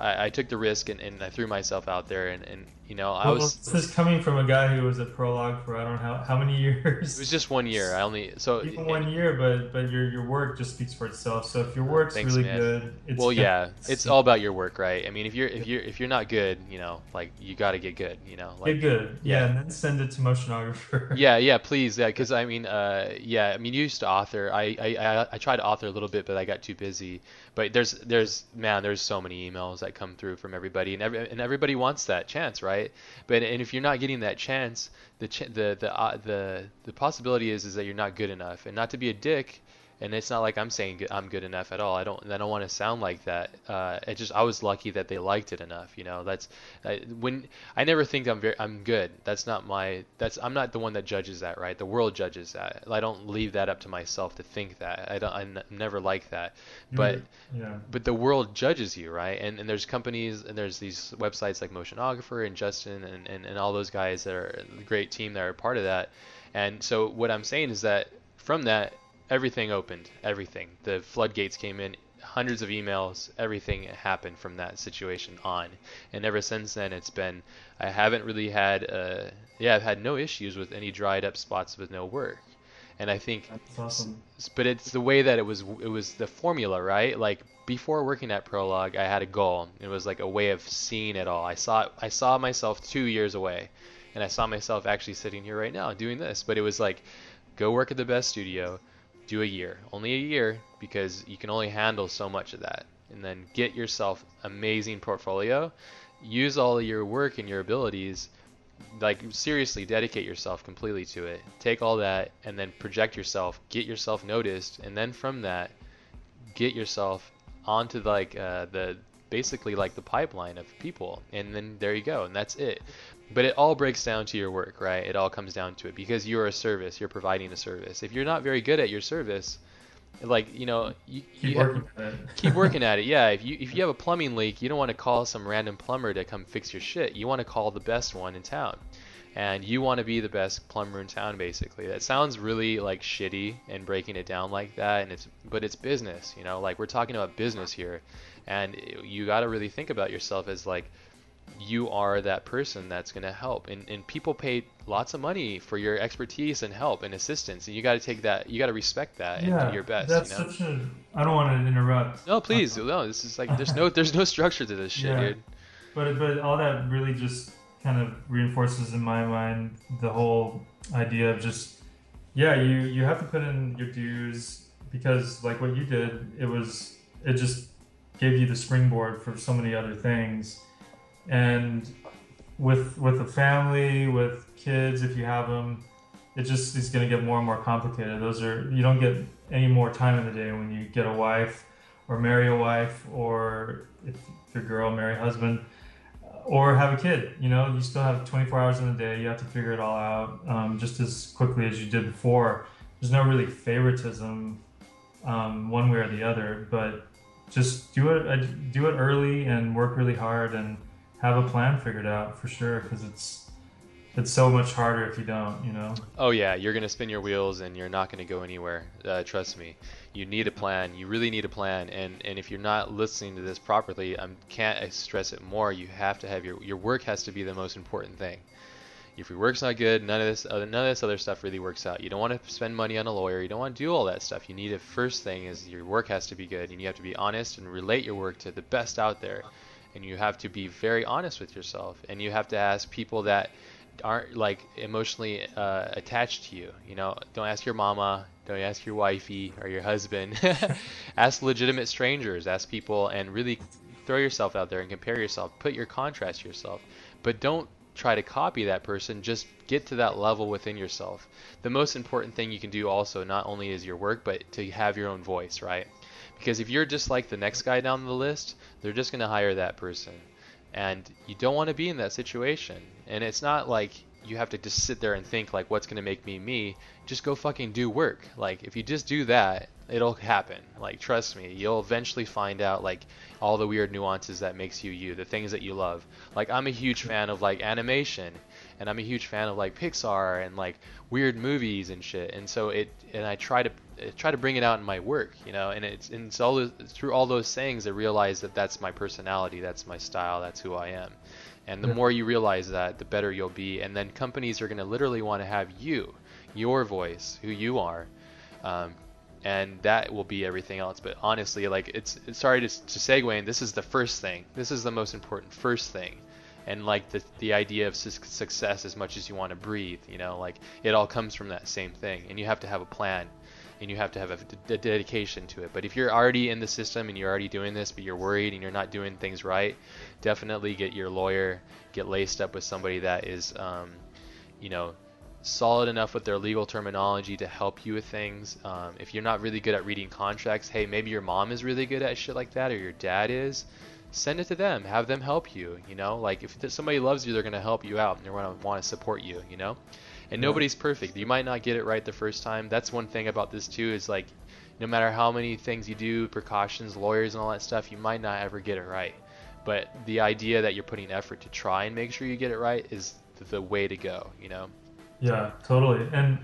I, I took the risk and, and I threw myself out there and, and You know, I was. This is coming from a guy who was at Prologue for I don't know how, how many years. It was just one year. I only so *laughs* even one year, but but your your work just speaks for itself. So if your work's Thanks, really man. good, it's well, yeah, *laughs* it's all about your work, right? I mean, if you're if you're if you're not good, you know, like you got to get good. You know, like, get good. Yeah, yeah, and then send it to motionographer. *laughs* yeah, yeah, please, yeah, because I mean, uh, yeah, I mean, you used to author. I, I I I tried to author a little bit, but I got too busy. But there's there's man, there's so many emails that come through from everybody, and every and everybody wants that chance, right? But and if you're not getting that chance, the ch- the the uh, the the possibility is is that you're not good enough, and not to be a dick and it's not like I'm saying I'm good enough at all. I don't I don't want to sound like that. Uh, it just I was lucky that they liked it enough. You know, that's I, when I never think I'm very I'm good. That's not my that's I'm not the one that judges that, right? The world judges that. I don't leave that up to myself to think that. I don't I'm never like that. But yeah. but the world judges you, right? And and there's companies and there's these websites like Motionographer and Justin and, and, and all those guys that are a great team that are part of that. And so what I'm saying is that from that everything opened, everything. The floodgates came in, hundreds of emails, everything happened from that situation on. And ever since then, it's been, I haven't really had, uh, yeah, I've had no issues with any dried up spots with no work. And I think, awesome. but it's the way that it was, it was the formula, right? Like before working at Prologue, I had a goal. It was like a way of seeing it all. I saw, I saw myself two years away and I saw myself actually sitting here right now doing this, but it was like, go work at the best studio, do a year, only a year, because you can only handle so much of that. And then get yourself amazing portfolio. Use all of your work and your abilities. Like seriously, dedicate yourself completely to it. Take all that and then project yourself. Get yourself noticed, and then from that, get yourself onto like uh, the basically like the pipeline of people and then there you go and that's it but it all breaks down to your work, right? It all comes down to it because you're a service. You're providing a service. If you're not very good at your service, like you know, you, keep you working have, at it. *laughs* keep working at it. *laughs* Yeah. If you if you have a plumbing leak, you don't want to call some random plumber to come fix your shit. You want to call the best one in town, and you want to be the best plumber in town. Basically, that sounds really like shitty and breaking it down like that, and it's but it's business. You know, like we're talking about business here, and you got to really think about yourself as like you are that person that's going to help and, and people pay lots of money for your expertise and help and assistance and you got to take that you got to respect that yeah, and do your best that's you know? such a i don't want to interrupt no please no this is like there's no there's no structure to this shit yeah. dude but but all that really just kind of reinforces in my mind the whole idea of just yeah you you have to put in your dues because like what you did it was it just gave you the springboard for so many other things and with with a family with kids if you have them it just is going to get more and more complicated. Those are you don't get any more time in the day when you get a wife or marry a wife or if you're a girl marry a husband or have a kid you know? You still have 24 hours in the day. You have to figure it all out um, just as quickly as you did before. There's no really favoritism um, one way or the other but just do it uh, do it early and work really hard and have a plan figured out for sure because it's it's so much harder if you don't, you know. Oh yeah, you're gonna spin your wheels and you're not gonna go anywhere. Uh, trust me. You need a plan. You really need a plan. And and if you're not listening to this properly, I can't stress it more. You have to have your your work has to be the most important thing. If your work's not good, none of this other none of this other stuff really works out. You don't want to spend money on a lawyer. You don't want to do all that stuff. You need a first thing is your work has to be good, and you have to be honest and relate your work to the best out there and you have to be very honest with yourself and you have to ask people that aren't like emotionally uh, attached to you you know? Don't ask your mama don't ask your wifey or your husband. *laughs* Ask legitimate strangers ask people and really throw yourself out there and compare yourself. Put your contrast yourself but don't try to copy that person. Just get to that level within yourself. The most important thing you can do also not only is your work but to have your own voice right because if you're just like the next guy down the list, they're just going to hire that person. And you don't want to be in that situation. And it's not like you have to just sit there and think like what's going to make me me. Just go fucking do work. Like if you just do that, it'll happen. Like trust me, you'll eventually find out like all the weird nuances that makes you you, the things that you love. Like I'm a huge fan of like animation and I'm a huge fan of like Pixar and like weird movies and shit. And so it and I try to try to bring it out in my work, you know, and it's, and it's all through all those things I realize that that's my personality, that's my style, that's who I am, And the Yeah. more you realize that, the better you'll be. And then companies are going to literally want to have you, your voice, who you are. Um, and that will be everything else. But honestly, like it's, it's sorry to, to segue, and this is the first thing. This is the most important first thing. And like the the idea of sus- success, as much as you want to breathe, you know, like it all comes from that same thing. And you have to have a plan, and you have to have a, dedication to it. But if you're already in the system and you're already doing this, but you're worried and you're not doing things right, definitely get your lawyer, get laced up with somebody that is, um, you know, solid enough with their legal terminology to help you with things. Um, if you're not really good at reading contracts, hey, maybe your mom is really good at shit like that, or your dad is. Send it to them. Have them help you. You know, like if somebody loves you, they're gonna help you out, and they're gonna want to support you. You know, and Yeah. nobody's perfect. You might not get it right the first time. That's one thing about this too. Is like, no matter how many things you do, precautions, lawyers, and all that stuff, you might not ever get it right. But the idea that you're putting effort to try and make sure you get it right is the way to go. You know. Yeah, totally. And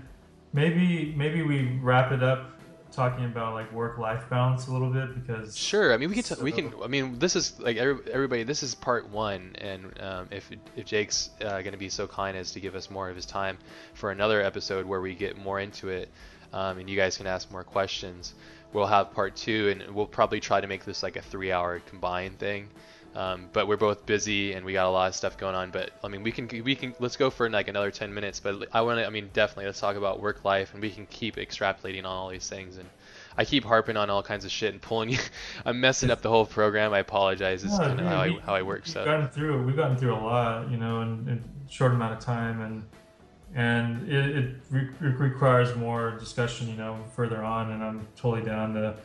maybe maybe we wrap it up talking about like work life balance a little bit because Sure. I mean, we can. T- we can. I mean, this is like every, everybody. This is part one, and um, if if Jake's uh, going to be so kind as to give us more of his time for another episode where we get more into it, um, and you guys can ask more questions, we'll have part two, and we'll probably try to make this like a three-hour combined thing. Um, but we're both busy and we got a lot of stuff going on. But I mean, we can we can let's go for like another 10 minutes. But I want to. I mean, definitely let's talk about work life, and we can keep extrapolating on all these things. And I keep harping on all kinds of shit and pulling you. *laughs* I'm messing up the whole program. I apologize. It's No, kind of how I how I work. We've So gotten through we've gotten through a lot, you know, in, in a short amount of time, and and it, it re- re- requires more discussion, you know, further on. And I'm totally down to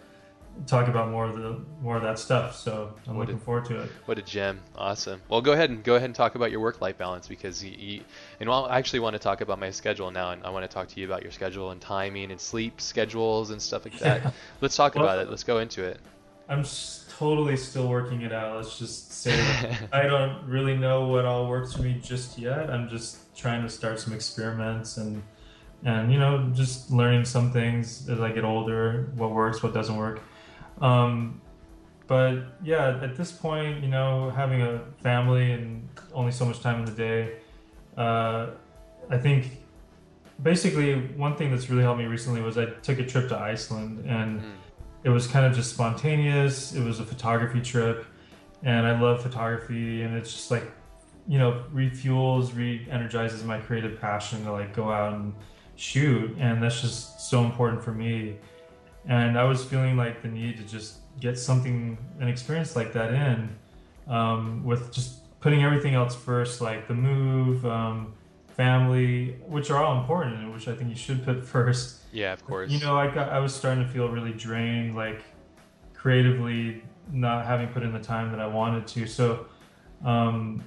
talk about more of the more of that stuff. So I'm What looking it- forward to it. what a gem. Awesome. Well, go ahead and go ahead and talk about your work life balance because you, you and I actually want to talk about my schedule now, and I want to talk to you about your schedule and timing and sleep schedules and stuff like that. *laughs* Yeah. Let's talk Well- about it. Let's go into it. I'm totally still working it out. Let's just say. *laughs* I don't really know what all works for me just yet. I'm just trying to start some experiments and and you know just learning some things as I get older, what works, what doesn't work. Um, but yeah, at this point, you know, having a family and only so much time in the day, uh, I think basically one thing that's really helped me recently was I took a trip to Iceland and Mm. it was kind of just spontaneous. It was a photography trip, and I love photography, and it's just like, you know, refuels, re-energizes my creative passion to like go out and shoot, and that's just so important for me. And I was feeling like the need to just get something, an experience like that in, um, with just putting everything else first, like the move, um, family, which are all important, and which I think you should put *laughs* first. Yeah, of course. You know, I got I was starting to feel really drained, like creatively not having put in the time that I wanted to. So um,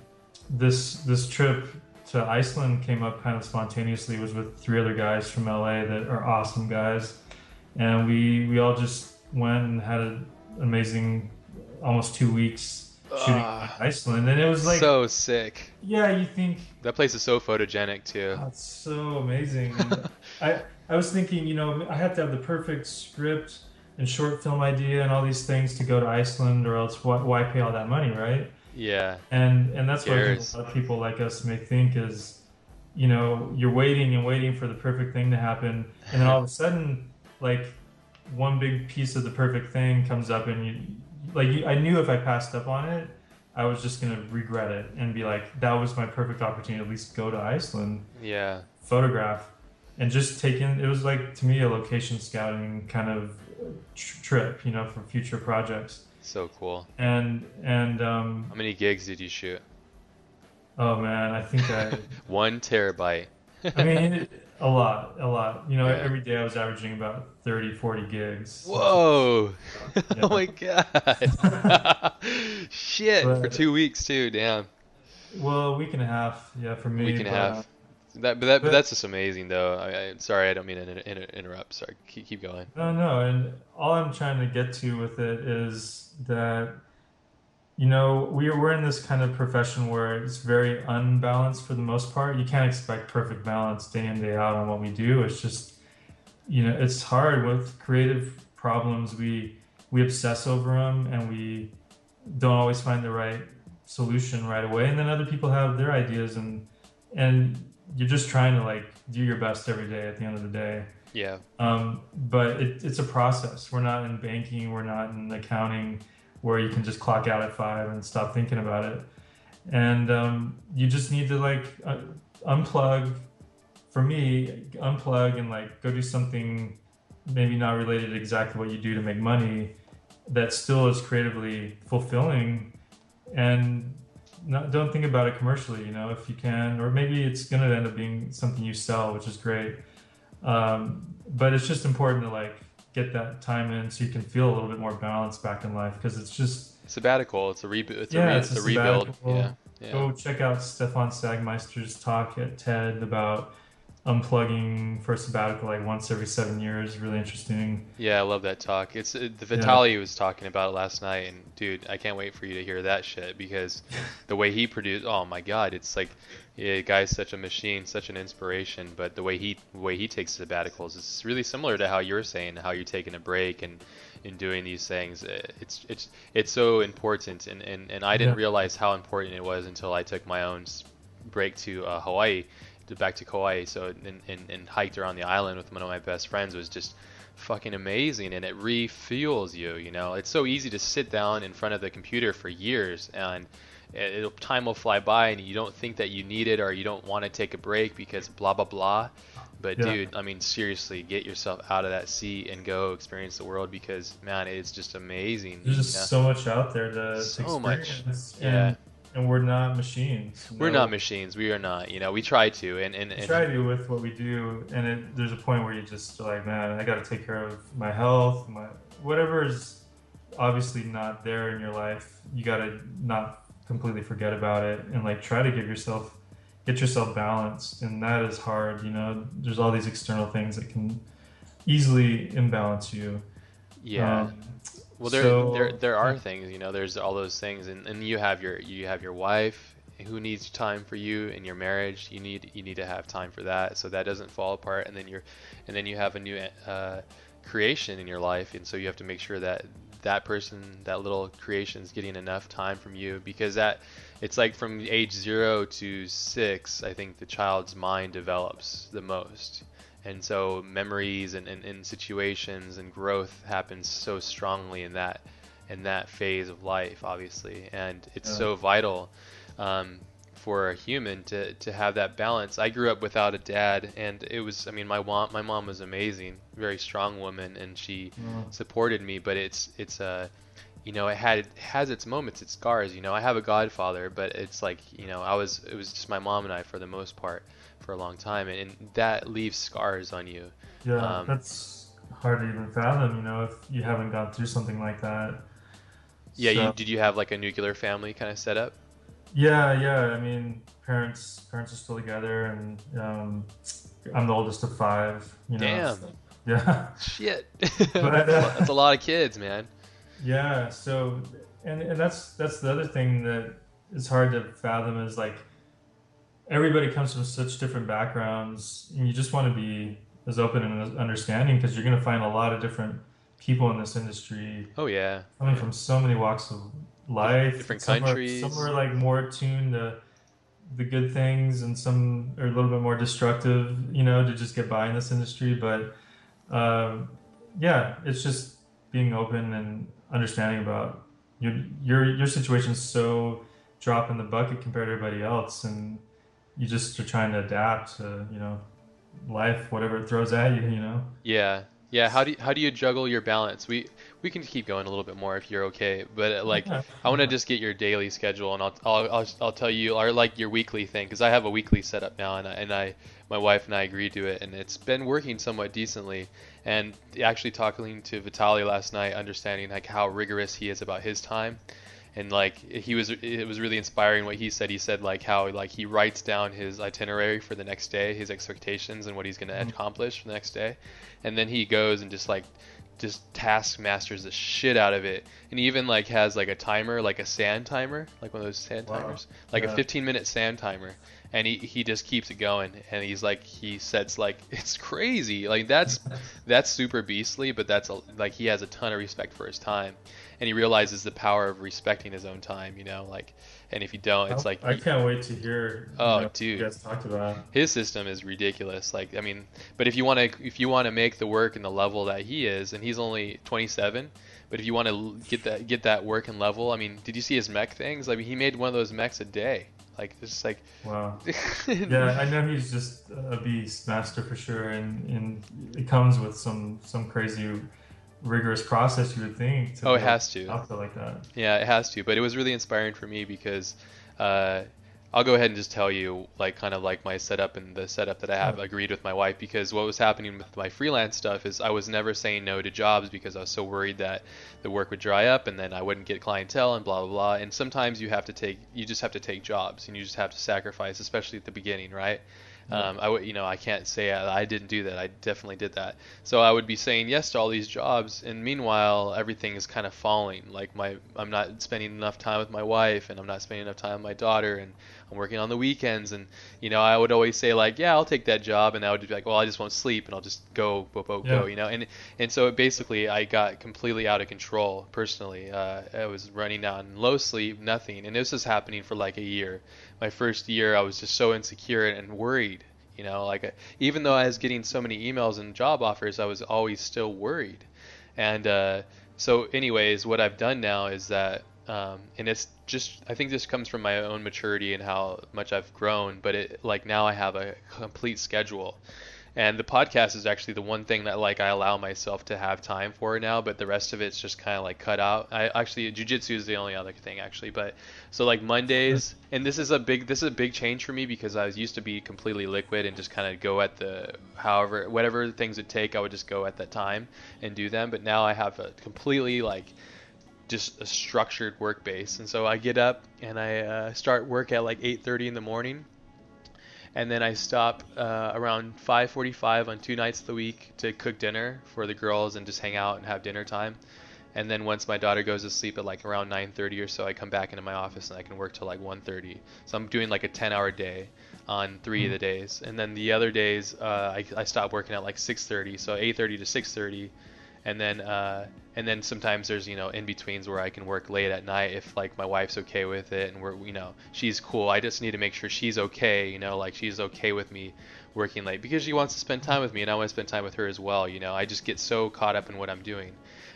this this trip to Iceland came up kind of spontaneously. It was with three other guys from LA that are awesome guys, and we we all just went and had an amazing almost two weeks shooting ah. in Iceland, and it was like so sick. yeah, you think That place is so photogenic too. that's so amazing. *laughs* I I was thinking, you know, I have to have the perfect script and short film idea and all these things to go to Iceland, or else why, why pay all that money, right? Yeah, And and that's what I think Cares. a lot of people like us may think is, you know, you're waiting and waiting for the perfect thing to happen, and then all of a sudden, like one big piece of the perfect thing comes up, and you like you, I knew if I passed up on it. I was just gonna regret it and be like, that was my perfect opportunity at least go to Iceland yeah. photograph and just taking it was like to me a location scouting kind of tr- trip you know for future projects So cool. and and um How many gigs did you shoot? oh man i think i *laughs* One terabyte. i mean it, *laughs* a lot a lot you know Yeah. every day i was averaging about 30 40 gigs Whoa! *laughs* Yeah. *laughs* oh my god! *laughs* Shit! For two weeks too. Damn. well a week and a half yeah for me Week and a half. That, but that, but but- that's just amazing, though. I, I, sorry, I don't mean to inter- interrupt. Sorry, keep, keep going. No, no, and all I'm trying to get to with it is that, you know, we're we're in this kind of profession where it's very unbalanced for the most part. You can't expect perfect balance day in day out on what we do. It's just, you know, it's hard with creative problems. We we obsess over them and we don't always find the right solution right away, and then other people have their ideas, and and you're just trying to like do your best every day. At the end of the day. Yeah. Um, but it, it's a process. We're not in banking. We're not in accounting, where you can just clock out at five and stop thinking about it. And um, you just need to like uh, unplug. For me, unplug and like go do something maybe not related exactly what you do to make money that still is creatively fulfilling and not, don't think about it commercially you know if you can or maybe it's going to end up being something you sell which is great um, but it's just important to like get that time in so you can feel a little bit more balanced back in life because it's just sabbatical it's a reboot it's yeah, a, re- it's it's a a rebuild. yeah yeah. Go check out Stefan Sagmeister's talk at TED about unplugging for a sabbatical like once every seven years. Really interesting. Yeah, I love that talk. It's uh, the Vitali was talking about it last night, and dude, I can't wait for you to hear that shit because *laughs* the way he produced, oh my god, it's like, yeah, guy's such a machine, such an inspiration. But the way he the way he takes sabbaticals is really similar to how you're saying how you're taking a break and in doing these things. Uh, It's it's it's so important, and and, and I didn't Yeah. realize how important it was until I took my own break to uh, Hawaii, back to Kauai. So and, and and hiked around the island with one of my best friends was just fucking amazing and it refuels you you know it's so easy to sit down in front of the computer for years and it, it'll, time will fly by and you don't think that you need it or you don't want to take a break because blah blah blah but Yeah. dude i mean seriously get yourself out of that seat and go experience the world because man it's just amazing There's just Yeah. so much out there to, So much. experience. Yeah. And, and we're not machines. we're know? not machines we are not you know we try to and and, We and try to with what we do, and it, there's a point where you just like, man, I got to take care of my health, my whatever is obviously not there in your life. You got to not completely forget about it, and like try to give yourself, get yourself balanced, and that is hard. You know, there's all these external things that can easily imbalance you. yeah Um, Well, there, So- there, there are things, you know. There's all those things, and, and you have your, you have your wife who needs time for you in your marriage. You need, you need to have time for that, so that doesn't fall apart. And then you're, and then you have a new uh, creation in your life, and so you have to make sure that that person, that little creation, is getting enough time from you because that, it's like from age zero to six. I think the child's mind develops the most and so memories and, and, and situations and growth happens so strongly in that in that phase of life obviously and it's Yeah. so vital um, for a human to, to have that balance i grew up without a dad and it was i mean my mom my mom was amazing very strong woman and she Mm. supported me but it's it's uh you know it had it has its moments its scars you know i have a godfather but it's like you know i was it was just my mom and i for the most part for a long time and, and that leaves scars on you Yeah, Um, that's hard to even fathom. You know, if you haven't gone through something like that. yeah you did you have like a nuclear family kind of set up Yeah, yeah. I mean, parents parents are still together, and um, I'm the oldest of five. You know. Damn. so- *laughs* yeah, shit *laughs* But, uh, that's a lot of kids man yeah. So, and and that's that's the other thing that is hard to fathom is like everybody comes from such different backgrounds, and you just want to be as open and understanding because you're going to find a lot of different people in this industry oh yeah coming from so many walks of life, Different some countries. Are, some are like more attuned to the good things, and some are a little bit more destructive, you know, to just get by in this industry. But um, yeah, it's just being open and understanding about your your your situation's so drop in the bucket compared to everybody else, and you just are trying to adapt to you know life, whatever it throws at you, you know. Yeah, yeah. How do you, how do you juggle your balance? We we can keep going a little bit more if you're okay. But uh, like, Yeah. I want to just get your daily schedule, and I'll I'll I'll, I'll tell you, or like your weekly thing, because I have a weekly setup now, and I, and I my wife and I agreed to it, and it's been working somewhat decently. And actually talking to Vitali last night, understanding like how rigorous he is about his time, and like he was it was really inspiring what he said. He said like how like he writes down his itinerary for the next day, his expectations, and what he's going to Mhm. accomplish for the next day, and then he goes and just like just task masters the shit out of it. And he even like has like a timer like a sand timer like one of those sand Wow. timers like a 15 minute sand timer. And he, he just keeps it going. And he's like he sets like *laughs* it's crazy. Like that's *laughs* that's super beastly but that's a, like he has a ton of respect for his time and he realizes the power of respecting his own time you know like and if you don't it's oh, like i can't wait to hear oh know, dude. you guys talked about. His system is ridiculous like i mean but if you want to if you want to make the work and the level that he is and he's only 27 but if you want to get that get that work and level i mean did you see his mech things? I mean he made one of those mechs a day. Like it's just like wow. *laughs* yeah, I know he's just a beast master for sure, and and it comes with some some crazy rigorous process you would think. oh, it has to. Outfit like that. Yeah, it has to. But it was really inspiring for me because uh, I'll go ahead and just tell you, like, kind of like my setup and the setup that I have agreed with my wife because what was happening with my freelance stuff is I was never saying no to jobs because I was so worried that the work would dry up and then I wouldn't get clientele and blah blah blah. And sometimes you have to take, you just have to take jobs and you just have to sacrifice, especially at the beginning, right? Um, I would, you know, I can't say I, I, didn't do that. I definitely did that. So I would be saying yes to all these jobs, and meanwhile, everything is kind of falling. Like my, I'm not spending enough time with my wife, and I'm not spending enough time with my daughter, and I'm working on the weekends. And you know, I would always say like, yeah, I'll take that job, and I would be like, well, I just won't sleep, and I'll just go, go, go, yeah. go, you know. And and so basically, I got completely out of control personally. Uh, I was running on low sleep, nothing, and this was happening for like a year my first year, I was just so insecure and worried. You know, like even though I was getting so many emails and job offers, I was always still worried. And uh, so, anyways, what I've done now is that, um, and it's just I think this comes from my own maturity and how much I've grown. But it like now I have a complete schedule and the podcast is actually the one thing that like I allow myself to have time for now, but the rest of it's just kind of like cut out. I actually jujitsu is the only other thing actually, but so like Mondays, and this is a big this is a big change for me because I was used to be completely liquid and just kind of go at the however whatever things it take I would just go at that time and do them, but now I have a completely like just a structured work base, and so I get up and I uh, start work at like 8:30 in the morning and then I stop uh, around 5:45 on two nights of the week to cook dinner for the girls and just hang out and have dinner time. And then once my daughter goes to sleep at like around 9:30 or so, I come back into my office and I can work till like 1:30. So I'm doing like a 10-hour day on 3 mm-hmm. of the days, and then the other days uh, I, I stop working at like 6:30, so 8:30 to 6:30, and then uh, and then sometimes there's you know in betweens where I can work late at night if like my wife's okay with it and we're you know she's cool. I just need to make sure she's okay, you know, like she's okay with me working late because she wants to spend time with me and I want to spend time with her as well. You know, I just get so caught up in what I'm doing.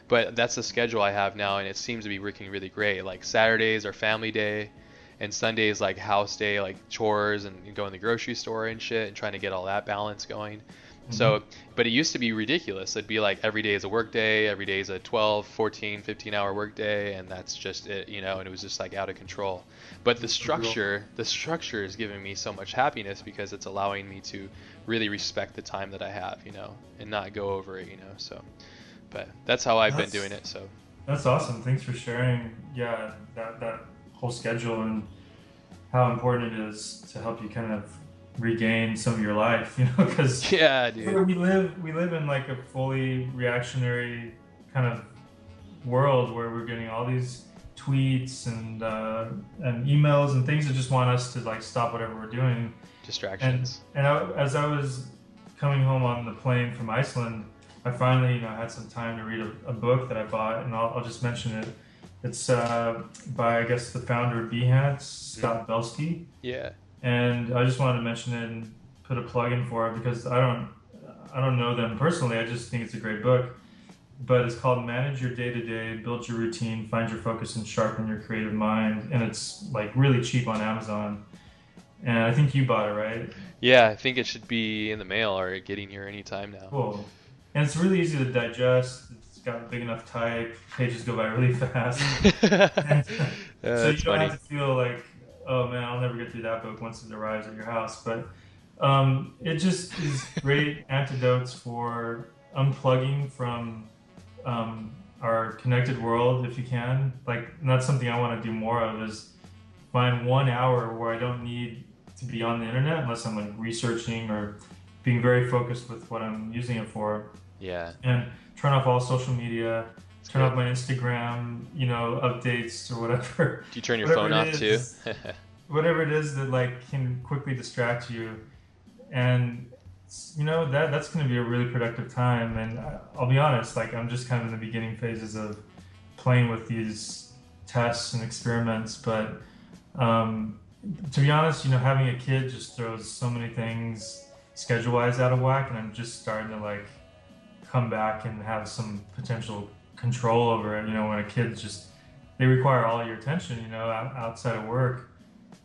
But that's the schedule I have now and it seems to be working really great. Like Saturdays are family day and Sundays like house day, like chores and going to the grocery store and shit and trying to get all that balance going. Mm-hmm. So, but it used to be ridiculous. It'd be like every day is a work day, every day is a 12, 14, 15 hour work day, and that's just it, you know, and it was just like out of control. But the structure, the structure is giving me so much happiness because it's allowing me to really respect the time that I have, you know, and not go over it, you know. So, but that's how I've that's, been doing it. So, that's awesome. Thanks for sharing. Yeah, that, that whole schedule and how important it is to help you kind of regain some of your life, *laughs* you know, because *laughs* yeah, dude. we live we live in like a fully reactionary kind of world where we're getting all these tweets and uh, and emails and things that just want us to like stop whatever we're doing. Distractions. And, and I, as I was coming home on the plane from Iceland, I finally you know had some time to read a, a book that I bought, and I'll, I'll just mention it. It's uh, by I guess the founder of Behance, Scott Belsky. Yeah and I just wanted to mention it and put a plug in for it because I don't I don't know them personally. I just think it's a great book. But it's called Manage Your Day to Day, Build Your Routine, Find Your Focus, and Sharpen Your Creative Mind. And it's like really cheap on Amazon. And I think you bought it, right? Yeah, I think it should be in the mail or getting here anytime now. Cool. And it's really easy to digest. It's got big enough type. Pages go by really *laughs* fast. *laughs* *laughs* yeah, so you don't funny. have to feel like oh man, I'll never get through that book once it arrives at your house. But um, it just is great *laughs* antidotes for unplugging from um, our connected world if you can. Like that's something I want to do more of is find one hour where I don't need to be on the internet unless I'm like researching or being very focused with what I'm using it for. Yeah. And turn off all social media turn off my Instagram, you know, updates or whatever. Do you turn your phone off too? whatever it is that like can quickly distract you, and you know that that's going to be a really productive time. And I'll be honest, like I'm just kind of in the beginning phases of playing with these tests and experiments, but um, to be honest, you know, having a kid just throws so many things schedule wise out of whack, and I'm just starting to like come back and have some potential control over it. You know, when a kid's just they require all your attention, you know, outside of work,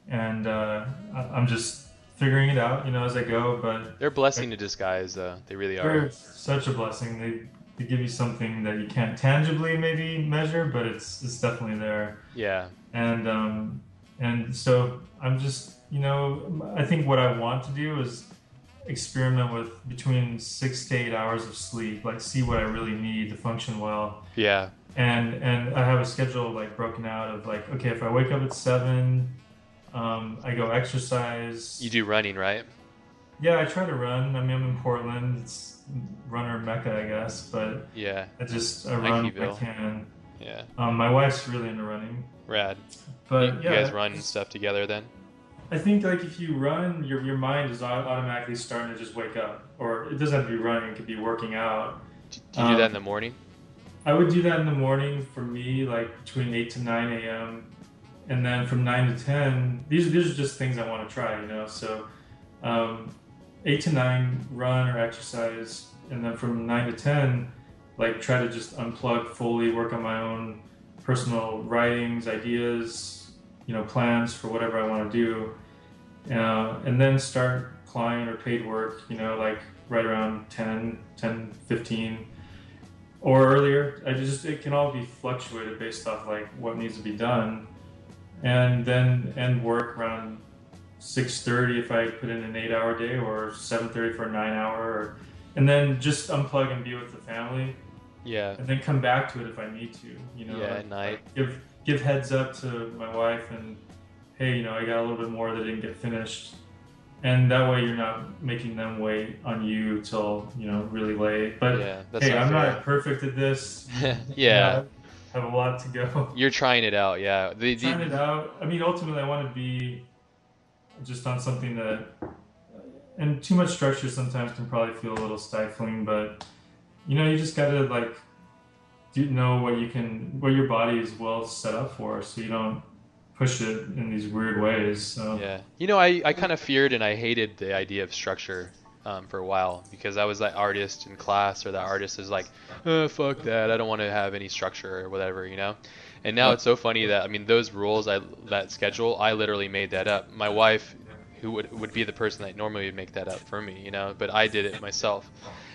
and uh, I'm just figuring it out, you know, as I go. But they're a blessing to disguise, uh, they really are. Such a blessing. They they give you something that you can't tangibly maybe measure, but it's it's definitely there. Yeah. And um, and so I'm just, you know, I think what I want to do is experiment with between six to eight hours of sleep, like see what I really need to function well. Yeah. And and I have a schedule like broken out of like, okay, if I wake up at seven, um, I go exercise. You do running, right? Yeah, I try to run. I mean, I'm in Portland. It's runner mecca, I guess. But yeah, I just I run if I can. Yeah. Um, my wife's really into running. Rad. But you, yeah, you guys run and stuff together then? I think like if you run, your your mind is automatically starting to just wake up, or it doesn't have to be running; it could be working out. Do you um, do that in um, the morning? I would do that in the morning for me, like between eight to nine a.m., and then from nine to ten. These these are just things I want to try, you know. So, um, eight to nine, run or exercise, and then from nine to ten, like try to just unplug fully, work on my own personal writings, ideas, you know, plans for whatever I want to do, uh, and then start client or paid work, you know, like right around 10, 10, 15, or earlier. I just, it can all be fluctuated based off like what needs to be done. And then end work around 6.30 if I put in an eight hour day or 7.30 for a nine hour, or, and then just unplug and be with the family yeah. And then come back to it if I need to. You know. Yeah, at night. give give heads up to my wife and hey, you know, I got a little bit more that didn't get finished. And that way you're not making them wait on you till, you know, really late. But yeah, hey, I'm not perfect at this. *laughs* yeah. I have a lot to go. You're trying it out, yeah. The, the... Trying it out. I mean, ultimately, I want to be just on something that, and too much structure sometimes can probably feel a little stifling, but you know, you just gotta like do know what you can, what your body is well set up for, so you don't push it in these weird ways. So. Yeah, you know, I, I kind of feared and I hated the idea of structure um, for a while because I was that artist in class or that artist is like, oh, fuck that, I don't want to have any structure or whatever, you know. And now it's so funny that I mean those rules, I that schedule, I literally made that up. My wife, who would would be the person that normally would make that up for me, you know, but I did it myself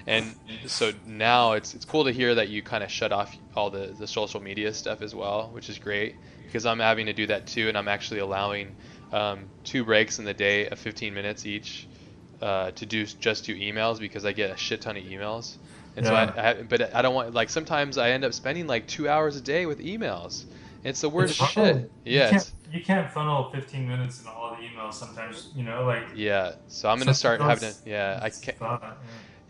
and so now it's it's cool to hear that you kind of shut off all the the social media stuff as well, which is great because I'm having to do that too, and I'm actually allowing um, two breaks in the day of 15 minutes each uh, to do just do emails because I get a shit ton of emails. And yeah. so I, I, but I don't want like sometimes I end up spending like two hours a day with emails. It's the worst it's shit. Yeah. You can't, you can't funnel 15 minutes in all the emails sometimes, you know, like. Yeah. So I'm gonna start having to. Yeah, I can't. Yeah.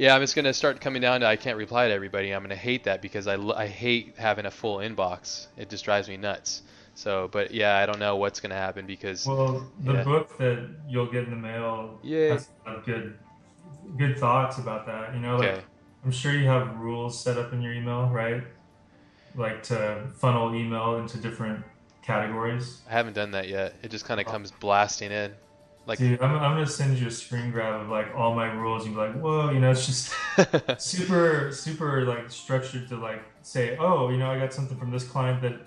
Yeah, I'm just gonna start coming down to I can't reply to everybody. I'm gonna hate that because I, I hate having a full inbox. It just drives me nuts. So, but yeah, I don't know what's gonna happen because. Well, the yeah. book that you'll get in the mail yeah. has good, good thoughts about that. You know, like okay. I'm sure you have rules set up in your email, right? Like to funnel email into different categories. I haven't done that yet. It just kind of oh. comes blasting in. Like, Dude, I'm, I'm gonna send you a screen grab of like all my rules. You'd be like, whoa, you know, it's just *laughs* super, super like structured to like say, oh, you know, I got something from this client that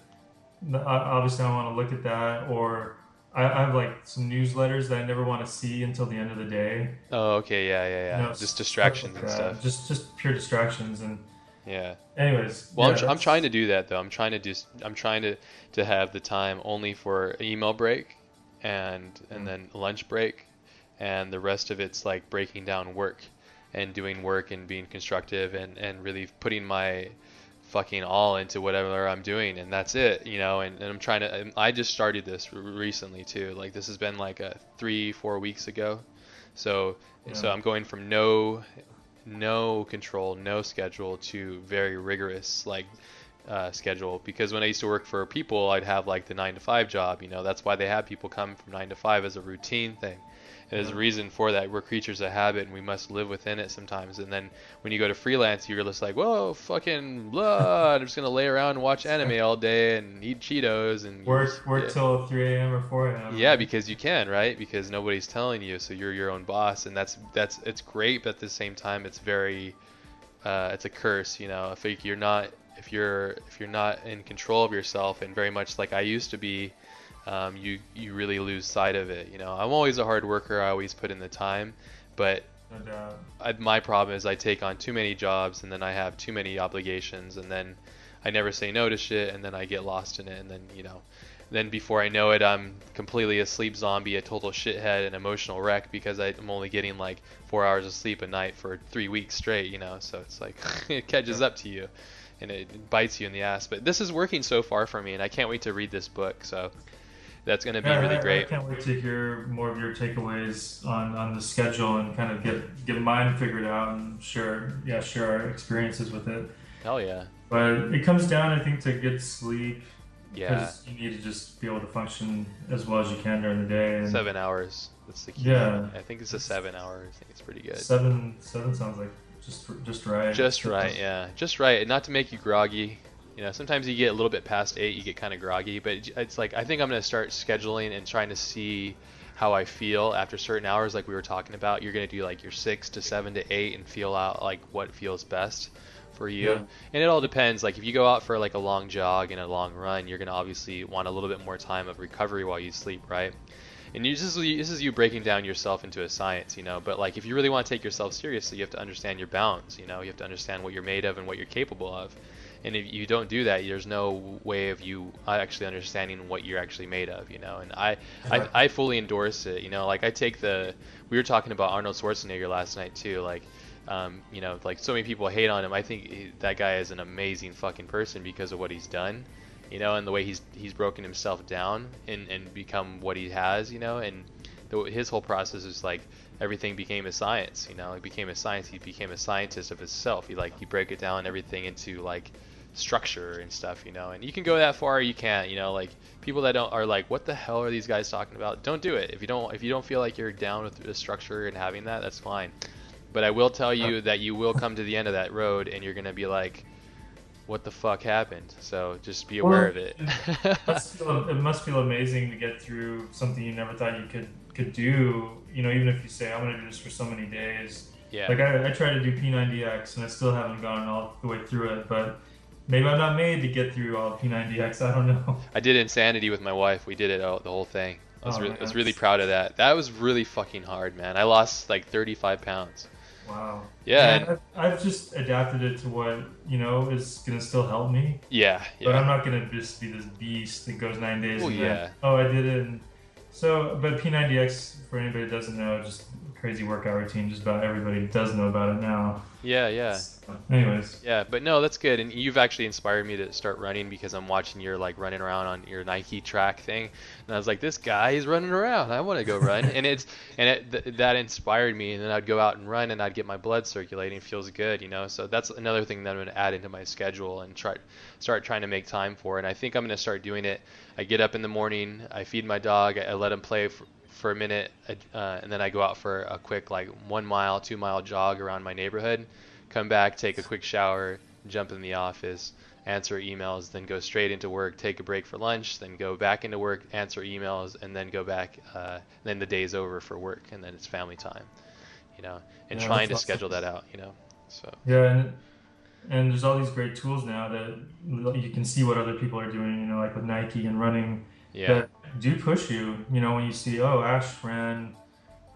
obviously I want to look at that, or I, I have like some newsletters that I never want to see until the end of the day. Oh, okay, yeah, yeah, yeah. You know, just distractions like and stuff. Just, just pure distractions and. Yeah. Anyways. Well, yeah, I'm, I'm trying to do that though. I'm trying to do. I'm trying to to have the time only for email break and and mm. then lunch break, and the rest of it's like breaking down work and doing work and being constructive and and really putting my fucking all into whatever I'm doing and that's it you know and, and I'm trying to I just started this recently too like this has been like a three four weeks ago so yeah. so I'm going from no no control no schedule to very rigorous like uh, schedule because when I used to work for people, I'd have like the nine to five job. You know, that's why they have people come from nine to five as a routine thing. And there's a reason for that. We're creatures of habit, and we must live within it sometimes. And then when you go to freelance, you're just like, whoa, fucking blah. I'm just gonna lay around and watch anime *laughs* all day and eat Cheetos and work work till 3 a.m. or 4 a.m. Yeah, because you can, right? Because nobody's telling you, so you're your own boss, and that's that's it's great, but at the same time, it's very uh, it's a curse, you know. If you're not if you're if you're not in control of yourself and very much like I used to be, um, you you really lose sight of it. You know, I'm always a hard worker. I always put in the time, but I, my problem is I take on too many jobs and then I have too many obligations and then I never say no to shit and then I get lost in it and then you know then before I know it, I'm completely a sleep zombie, a total shithead, an emotional wreck because I'm only getting like four hours of sleep a night for three weeks straight, you know. So it's like *laughs* it catches up to you, and it bites you in the ass. But this is working so far for me, and I can't wait to read this book. So that's going to be yeah, really I, great. I can't wait to hear more of your takeaways on, on the schedule and kind of get get mine figured out and share yeah share our experiences with it. Hell yeah! But it comes down, I think, to good sleep yeah. Because you need to just be able to function as well as you can during the day. And seven hours. That's the key. Yeah. I think it's a seven hour. I think it's pretty good. Seven. Seven sounds like just just right. Just right. Yeah. Just right. Not to make you groggy. You know, sometimes you get a little bit past eight, you get kind of groggy. But it's like I think I'm gonna start scheduling and trying to see how I feel after certain hours, like we were talking about. You're gonna do like your six to seven to eight and feel out like what feels best for you. Yeah. And it all depends. Like if you go out for like a long jog and a long run, you're gonna obviously want a little bit more time of recovery while you sleep, right? And you, this is this is you breaking down yourself into a science, you know. But like if you really want to take yourself seriously, you have to understand your balance. You know, you have to understand what you're made of and what you're capable of. And if you don't do that, there's no way of you actually understanding what you're actually made of, you know. And I, I, I fully endorse it, you know. Like I take the, we were talking about Arnold Schwarzenegger last night too. Like um, you know, like so many people hate on him. I think that guy is an amazing fucking person because of what he's done, you know, and the way he's he's broken himself down and and become what he has, you know, and the, his whole process is like everything became a science, you know, it became a science. He became a scientist of himself. He like he break it down everything into like structure and stuff, you know. And you can go that far, you can't, you know. Like people that don't are like, what the hell are these guys talking about? Don't do it. If you don't, if you don't feel like you're down with the structure and having that, that's fine. But I will tell you that you will come to the end of that road and you're gonna be like, "What the fuck happened?" So just be aware well, of it. it, *laughs* must feel, it must feel amazing to get through something you never thought you could could do. You know, even if you say, "I'm gonna do this for so many days." Yeah. Like I, I tried to do P90X and I still haven't gone all the way through it, but maybe I'm not made to get through all P90X. I don't know. I did Insanity with my wife. We did it all, the whole thing. I was, oh, re- I was really proud of that. That was really fucking hard, man. I lost like 35 pounds. Wow. Yeah. And I've, I've, just adapted it to what you know is gonna still help me. Yeah. yeah. But I'm not gonna just be this beast that goes nine days. Oh and yeah. Then, oh, I did it. And so, but P90X for anybody that doesn't know, just crazy workout routine. Just about everybody does know about it now. Yeah, yeah. anyways. Yeah, but no, that's good. And you've actually inspired me to start running because I'm watching your like running around on your Nike track thing, and I was like, this guy, is running around. I want to go run. and it's and it, th- that inspired me. And then I'd go out and run, and I'd get my blood circulating. Feels good, you know. So that's another thing that I'm going to add into my schedule and try start trying to make time for. And I think I'm going to start doing it. I get up in the morning, I feed my dog, I let him play for, for a minute, uh, and then I go out for a quick like one mile, two mile jog around my neighborhood, come back, take a quick shower, jump in the office, answer emails, then go straight into work, take a break for lunch, then go back into work, answer emails, and then go back. Uh, then the day's over for work, and then it's family time, you know, and yeah, trying to awesome. schedule that out, you know. So yeah, and and there's all these great tools now that you can see what other people are doing, you know, like with Nike and running. Yeah. That do push you. You know, when you see, oh, Ash ran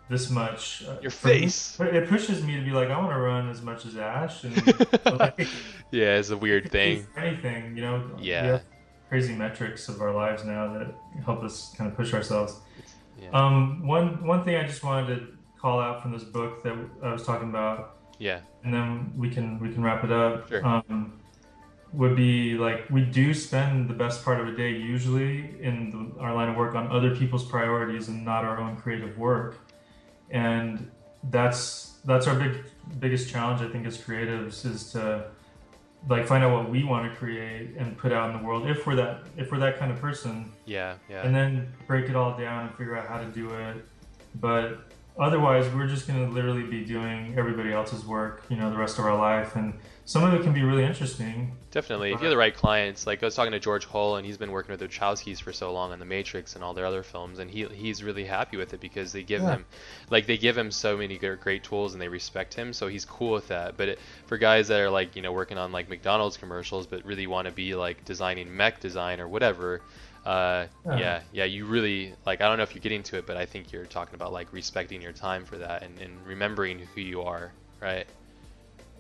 this much. Uh, Your face. Me, it pushes me to be like, I want to run as much as Ash. And, *laughs* like, yeah, it's a weird thing. Anything, you know. Yeah. crazy metrics of our lives now that help us kind of push ourselves. Yeah. Um, one one thing I just wanted to call out from this book that I was talking about. Yeah. And then we can we can wrap it up. Sure. Um, would be like we do spend the best part of a day usually in the, our line of work on other people's priorities and not our own creative work. And that's that's our big biggest challenge i think as creatives is to like find out what we want to create and put out in the world if we're that if we're that kind of person. Yeah yeah. And then break it all down and figure out how to do it. But otherwise we're just going to literally be doing everybody else's work you know the rest of our life. And some of it can be really interesting definitely if you have the right clients like i was talking to george hull and he's been working with the wachowskis for so long on the matrix and all their other films and he he's really happy with it because they give yeah. him like they give him so many great tools and they respect him so he's cool with that but it, for guys that are like you know working on like mcdonald's commercials but really want to be like designing mech design or whatever uh, yeah. yeah, yeah, you really like. I don't know if you're getting to it, but I think you're talking about like respecting your time for that and, and remembering who you are, right?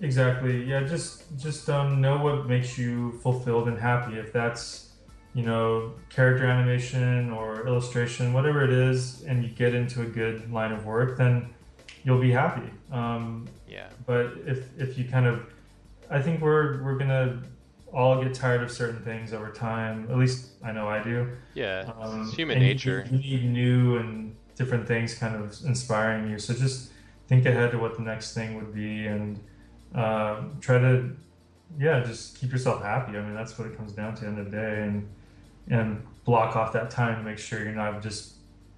Exactly. Yeah, just just um, know what makes you fulfilled and happy. If that's you know character animation or illustration, whatever it is, and you get into a good line of work, then you'll be happy. Um, yeah. But if if you kind of, I think we're we're gonna all get tired of certain things over time. At least I know I do. Yeah, um, it's human nature. You, you, need new and different things kind of inspiring you. So just think ahead to what the next thing would be and uh, try to, yeah, just keep yourself happy. I mean, that's what it comes down to end of the day and, and block off that time to make sure you're not just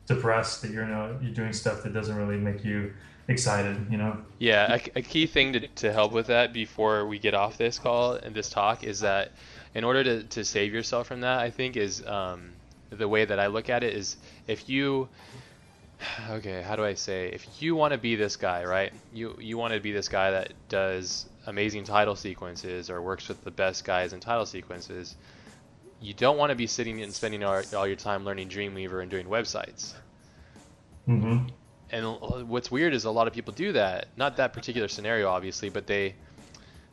depressed that you're not, you're doing stuff that doesn't really make you excited, you know? Yeah, a, a key thing to, to help with that before we get off this call and this talk is that in order to, to save yourself from that, I think is um, the way that I look at it is if you, *sighs* okay, how do I say, if you want to be this guy, right? You you want to be this guy that does amazing title sequences or works with the best guys in title sequences. You don't want to be sitting and spending all, all your time learning Dreamweaver and doing websites. Mm-hmm and what's weird is a lot of people do that. Not that particular scenario, obviously, but they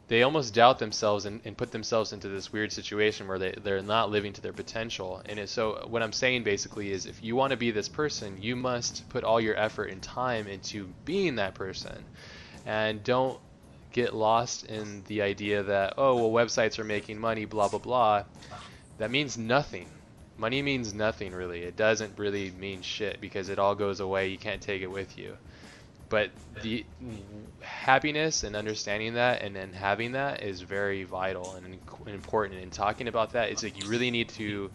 they almost doubt themselves and, and put themselves into this weird situation where they, they're not living to their potential. And so what I'm saying basically is if you want to be this person, you must put all your effort and time into being that person. And don't get lost in the idea that, oh, well, websites are making money, blah, blah, blah. That means nothing money means nothing really. It doesn't really mean shit because it all goes away. You can't take it with you. But the happiness and understanding that and then having that is very vital and important. And talking about that, it's like you really need to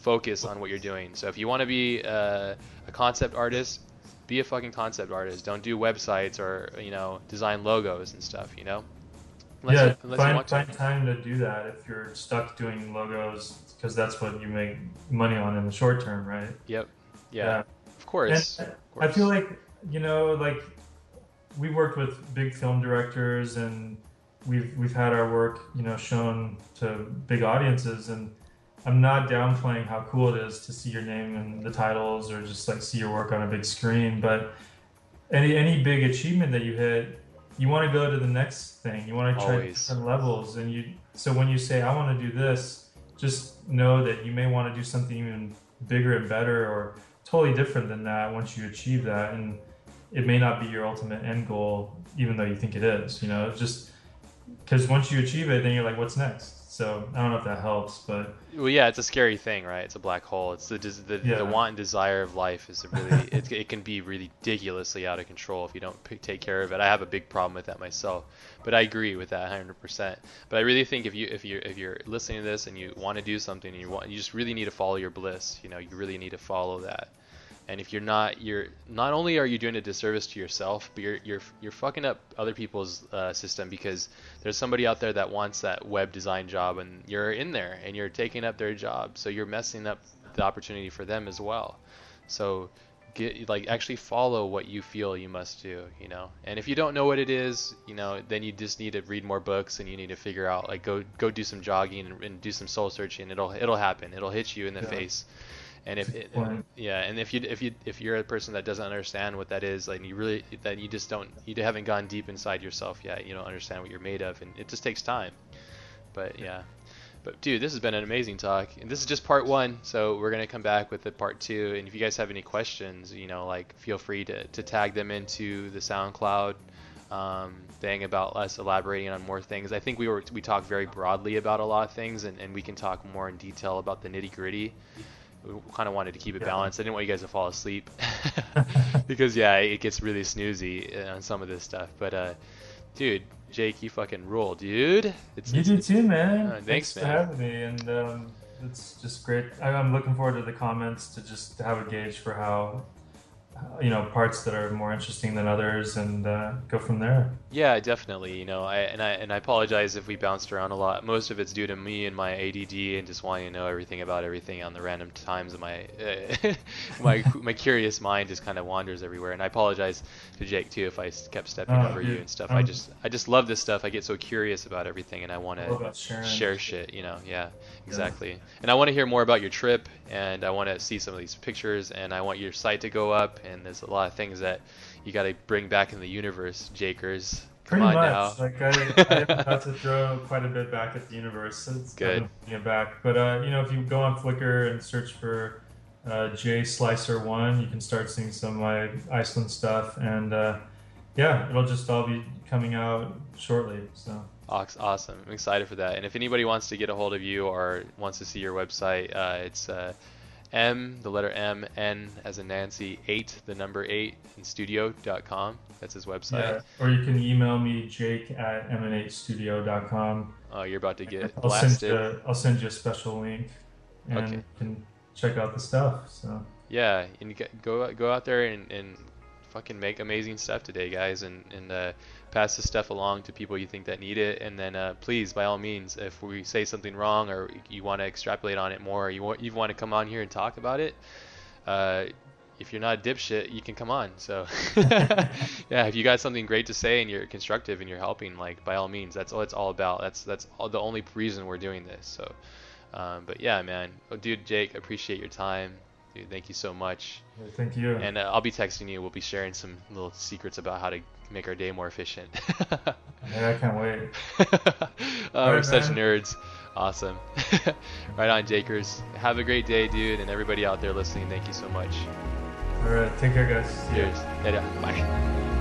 focus on what you're doing. So if you want to be a, a concept artist, be a fucking concept artist. Don't do websites or you know design logos and stuff. You know. Unless yeah, you, find, find time to do that if you're stuck doing logos because that's what you make money on in the short term, right? Yep. Yeah. yeah. Of, course. of course. I feel like you know, like we worked with big film directors and we've we've had our work, you know, shown to big audiences and I'm not downplaying how cool it is to see your name in the titles or just like see your work on a big screen, but any any big achievement that you hit, you want to go to the next thing. You want to try Always. different levels and you so when you say I want to do this, just know that you may want to do something even bigger and better or totally different than that once you achieve that and it may not be your ultimate end goal even though you think it is you know just because once you achieve it then you're like what's next so I don't know if that helps, but well, yeah, it's a scary thing, right? It's a black hole. It's the the, yeah. the want and desire of life is really *laughs* it, it can be ridiculously out of control if you don't p- take care of it. I have a big problem with that myself, but I agree with that 100%. But I really think if you if you if you're listening to this and you want to do something and you want you just really need to follow your bliss. You know, you really need to follow that and if you're not you're not only are you doing a disservice to yourself but you're you're you're fucking up other people's uh, system because there's somebody out there that wants that web design job and you're in there and you're taking up their job. So you're messing up the opportunity for them as well. So get like actually follow what you feel you must do you know? And if you don't know what it is you know then you just need to read more books and you need to figure out like go go do some jogging and, and do some soul searching. It'll it'll happen. It'll hit you in the yeah. face and if it, yeah and if you if you if you're a person that doesn't understand what that is like you really that you just don't you haven't gone deep inside yourself yet you don't understand what you're made of and it just takes time. But yeah. but dude this has been an amazing talk and this is just part one so we're gonna come back with the part two and if you guys have any questions you know like feel free to, to tag them into the soundcloud um, thing about us elaborating on more things. I think we were we talked very broadly about a lot of things, and, and we can talk more in detail about the nitty gritty we kind of wanted to keep it balanced. I didn't want you guys to fall asleep *laughs* *laughs* because yeah, it gets really snoozy on some of this stuff. But uh, dude, Jake, you fucking rule, dude. It's, you do too, man. Uh, thanks, thanks man. for having me, and um, it's just great. I'm looking forward to the comments to just have a gauge for how you know parts that are more interesting than others and uh, go from there yeah definitely you know i and i and i apologize if we bounced around a lot. Most of it's due to me and my add and just wanting to know everything about everything on the random times of my uh, *laughs* my *laughs* my curious mind just kind of wanders everywhere. And i apologize to jake too if i kept stepping oh, over dude, you and stuff. Um, i just i just love this stuff. I get so curious about everything and i want to share shit you know? Yeah exactly. Yeah. and i want to hear more about your trip and i want to see some of these pictures and i want your site to go up and there's a lot of things that you got to bring back in the universe, Jakers. Come Pretty much. Now. Like I, I *laughs* got to throw quite a bit back at the universe. It's Good. Kind back, but uh, you know, if you go on Flickr and search for uh, J Slicer One, you can start seeing some of my Iceland stuff, and uh, yeah, it'll just all be coming out shortly. So. Awesome. I'm excited for that. And if anybody wants to get a hold of you or wants to see your website, uh, it's uh, M, the letter M, N as in Nancy, 8, the number 8, in studio.com. That's his website. Yeah, or you can email me, jake at m8studio.com. Oh, you're about to get I'll blasted. Send you, I'll send you a special link and okay. you can check out the stuff. So Yeah, and you get, go, go out there and, and fucking make amazing stuff today, guys, and, and uh, pass this stuff along to people you think that need it. And then uh, please, by all means, if we say something wrong or you want to extrapolate on it more, or you want you want to come on here and talk about it. Uh, if you're not a dipshit, you can come on. So, *laughs* yeah, if you got something great to say and you're constructive and you're helping, like by all means, that's all it's all about. That's that's all, the only reason we're doing this. So, um, but yeah, man, oh, dude, Jake, appreciate your time. Dude, thank you so much. Thank you. And uh, I'll be texting you. We'll be sharing some little secrets about how to make our day more efficient. *laughs* yeah, I can't wait. *laughs* oh, we're such nerds. Awesome. *laughs* right on, Jakers. Have a great day, dude, and everybody out there listening. Thank you so much. All right, take care, guys. Cheers. Bye.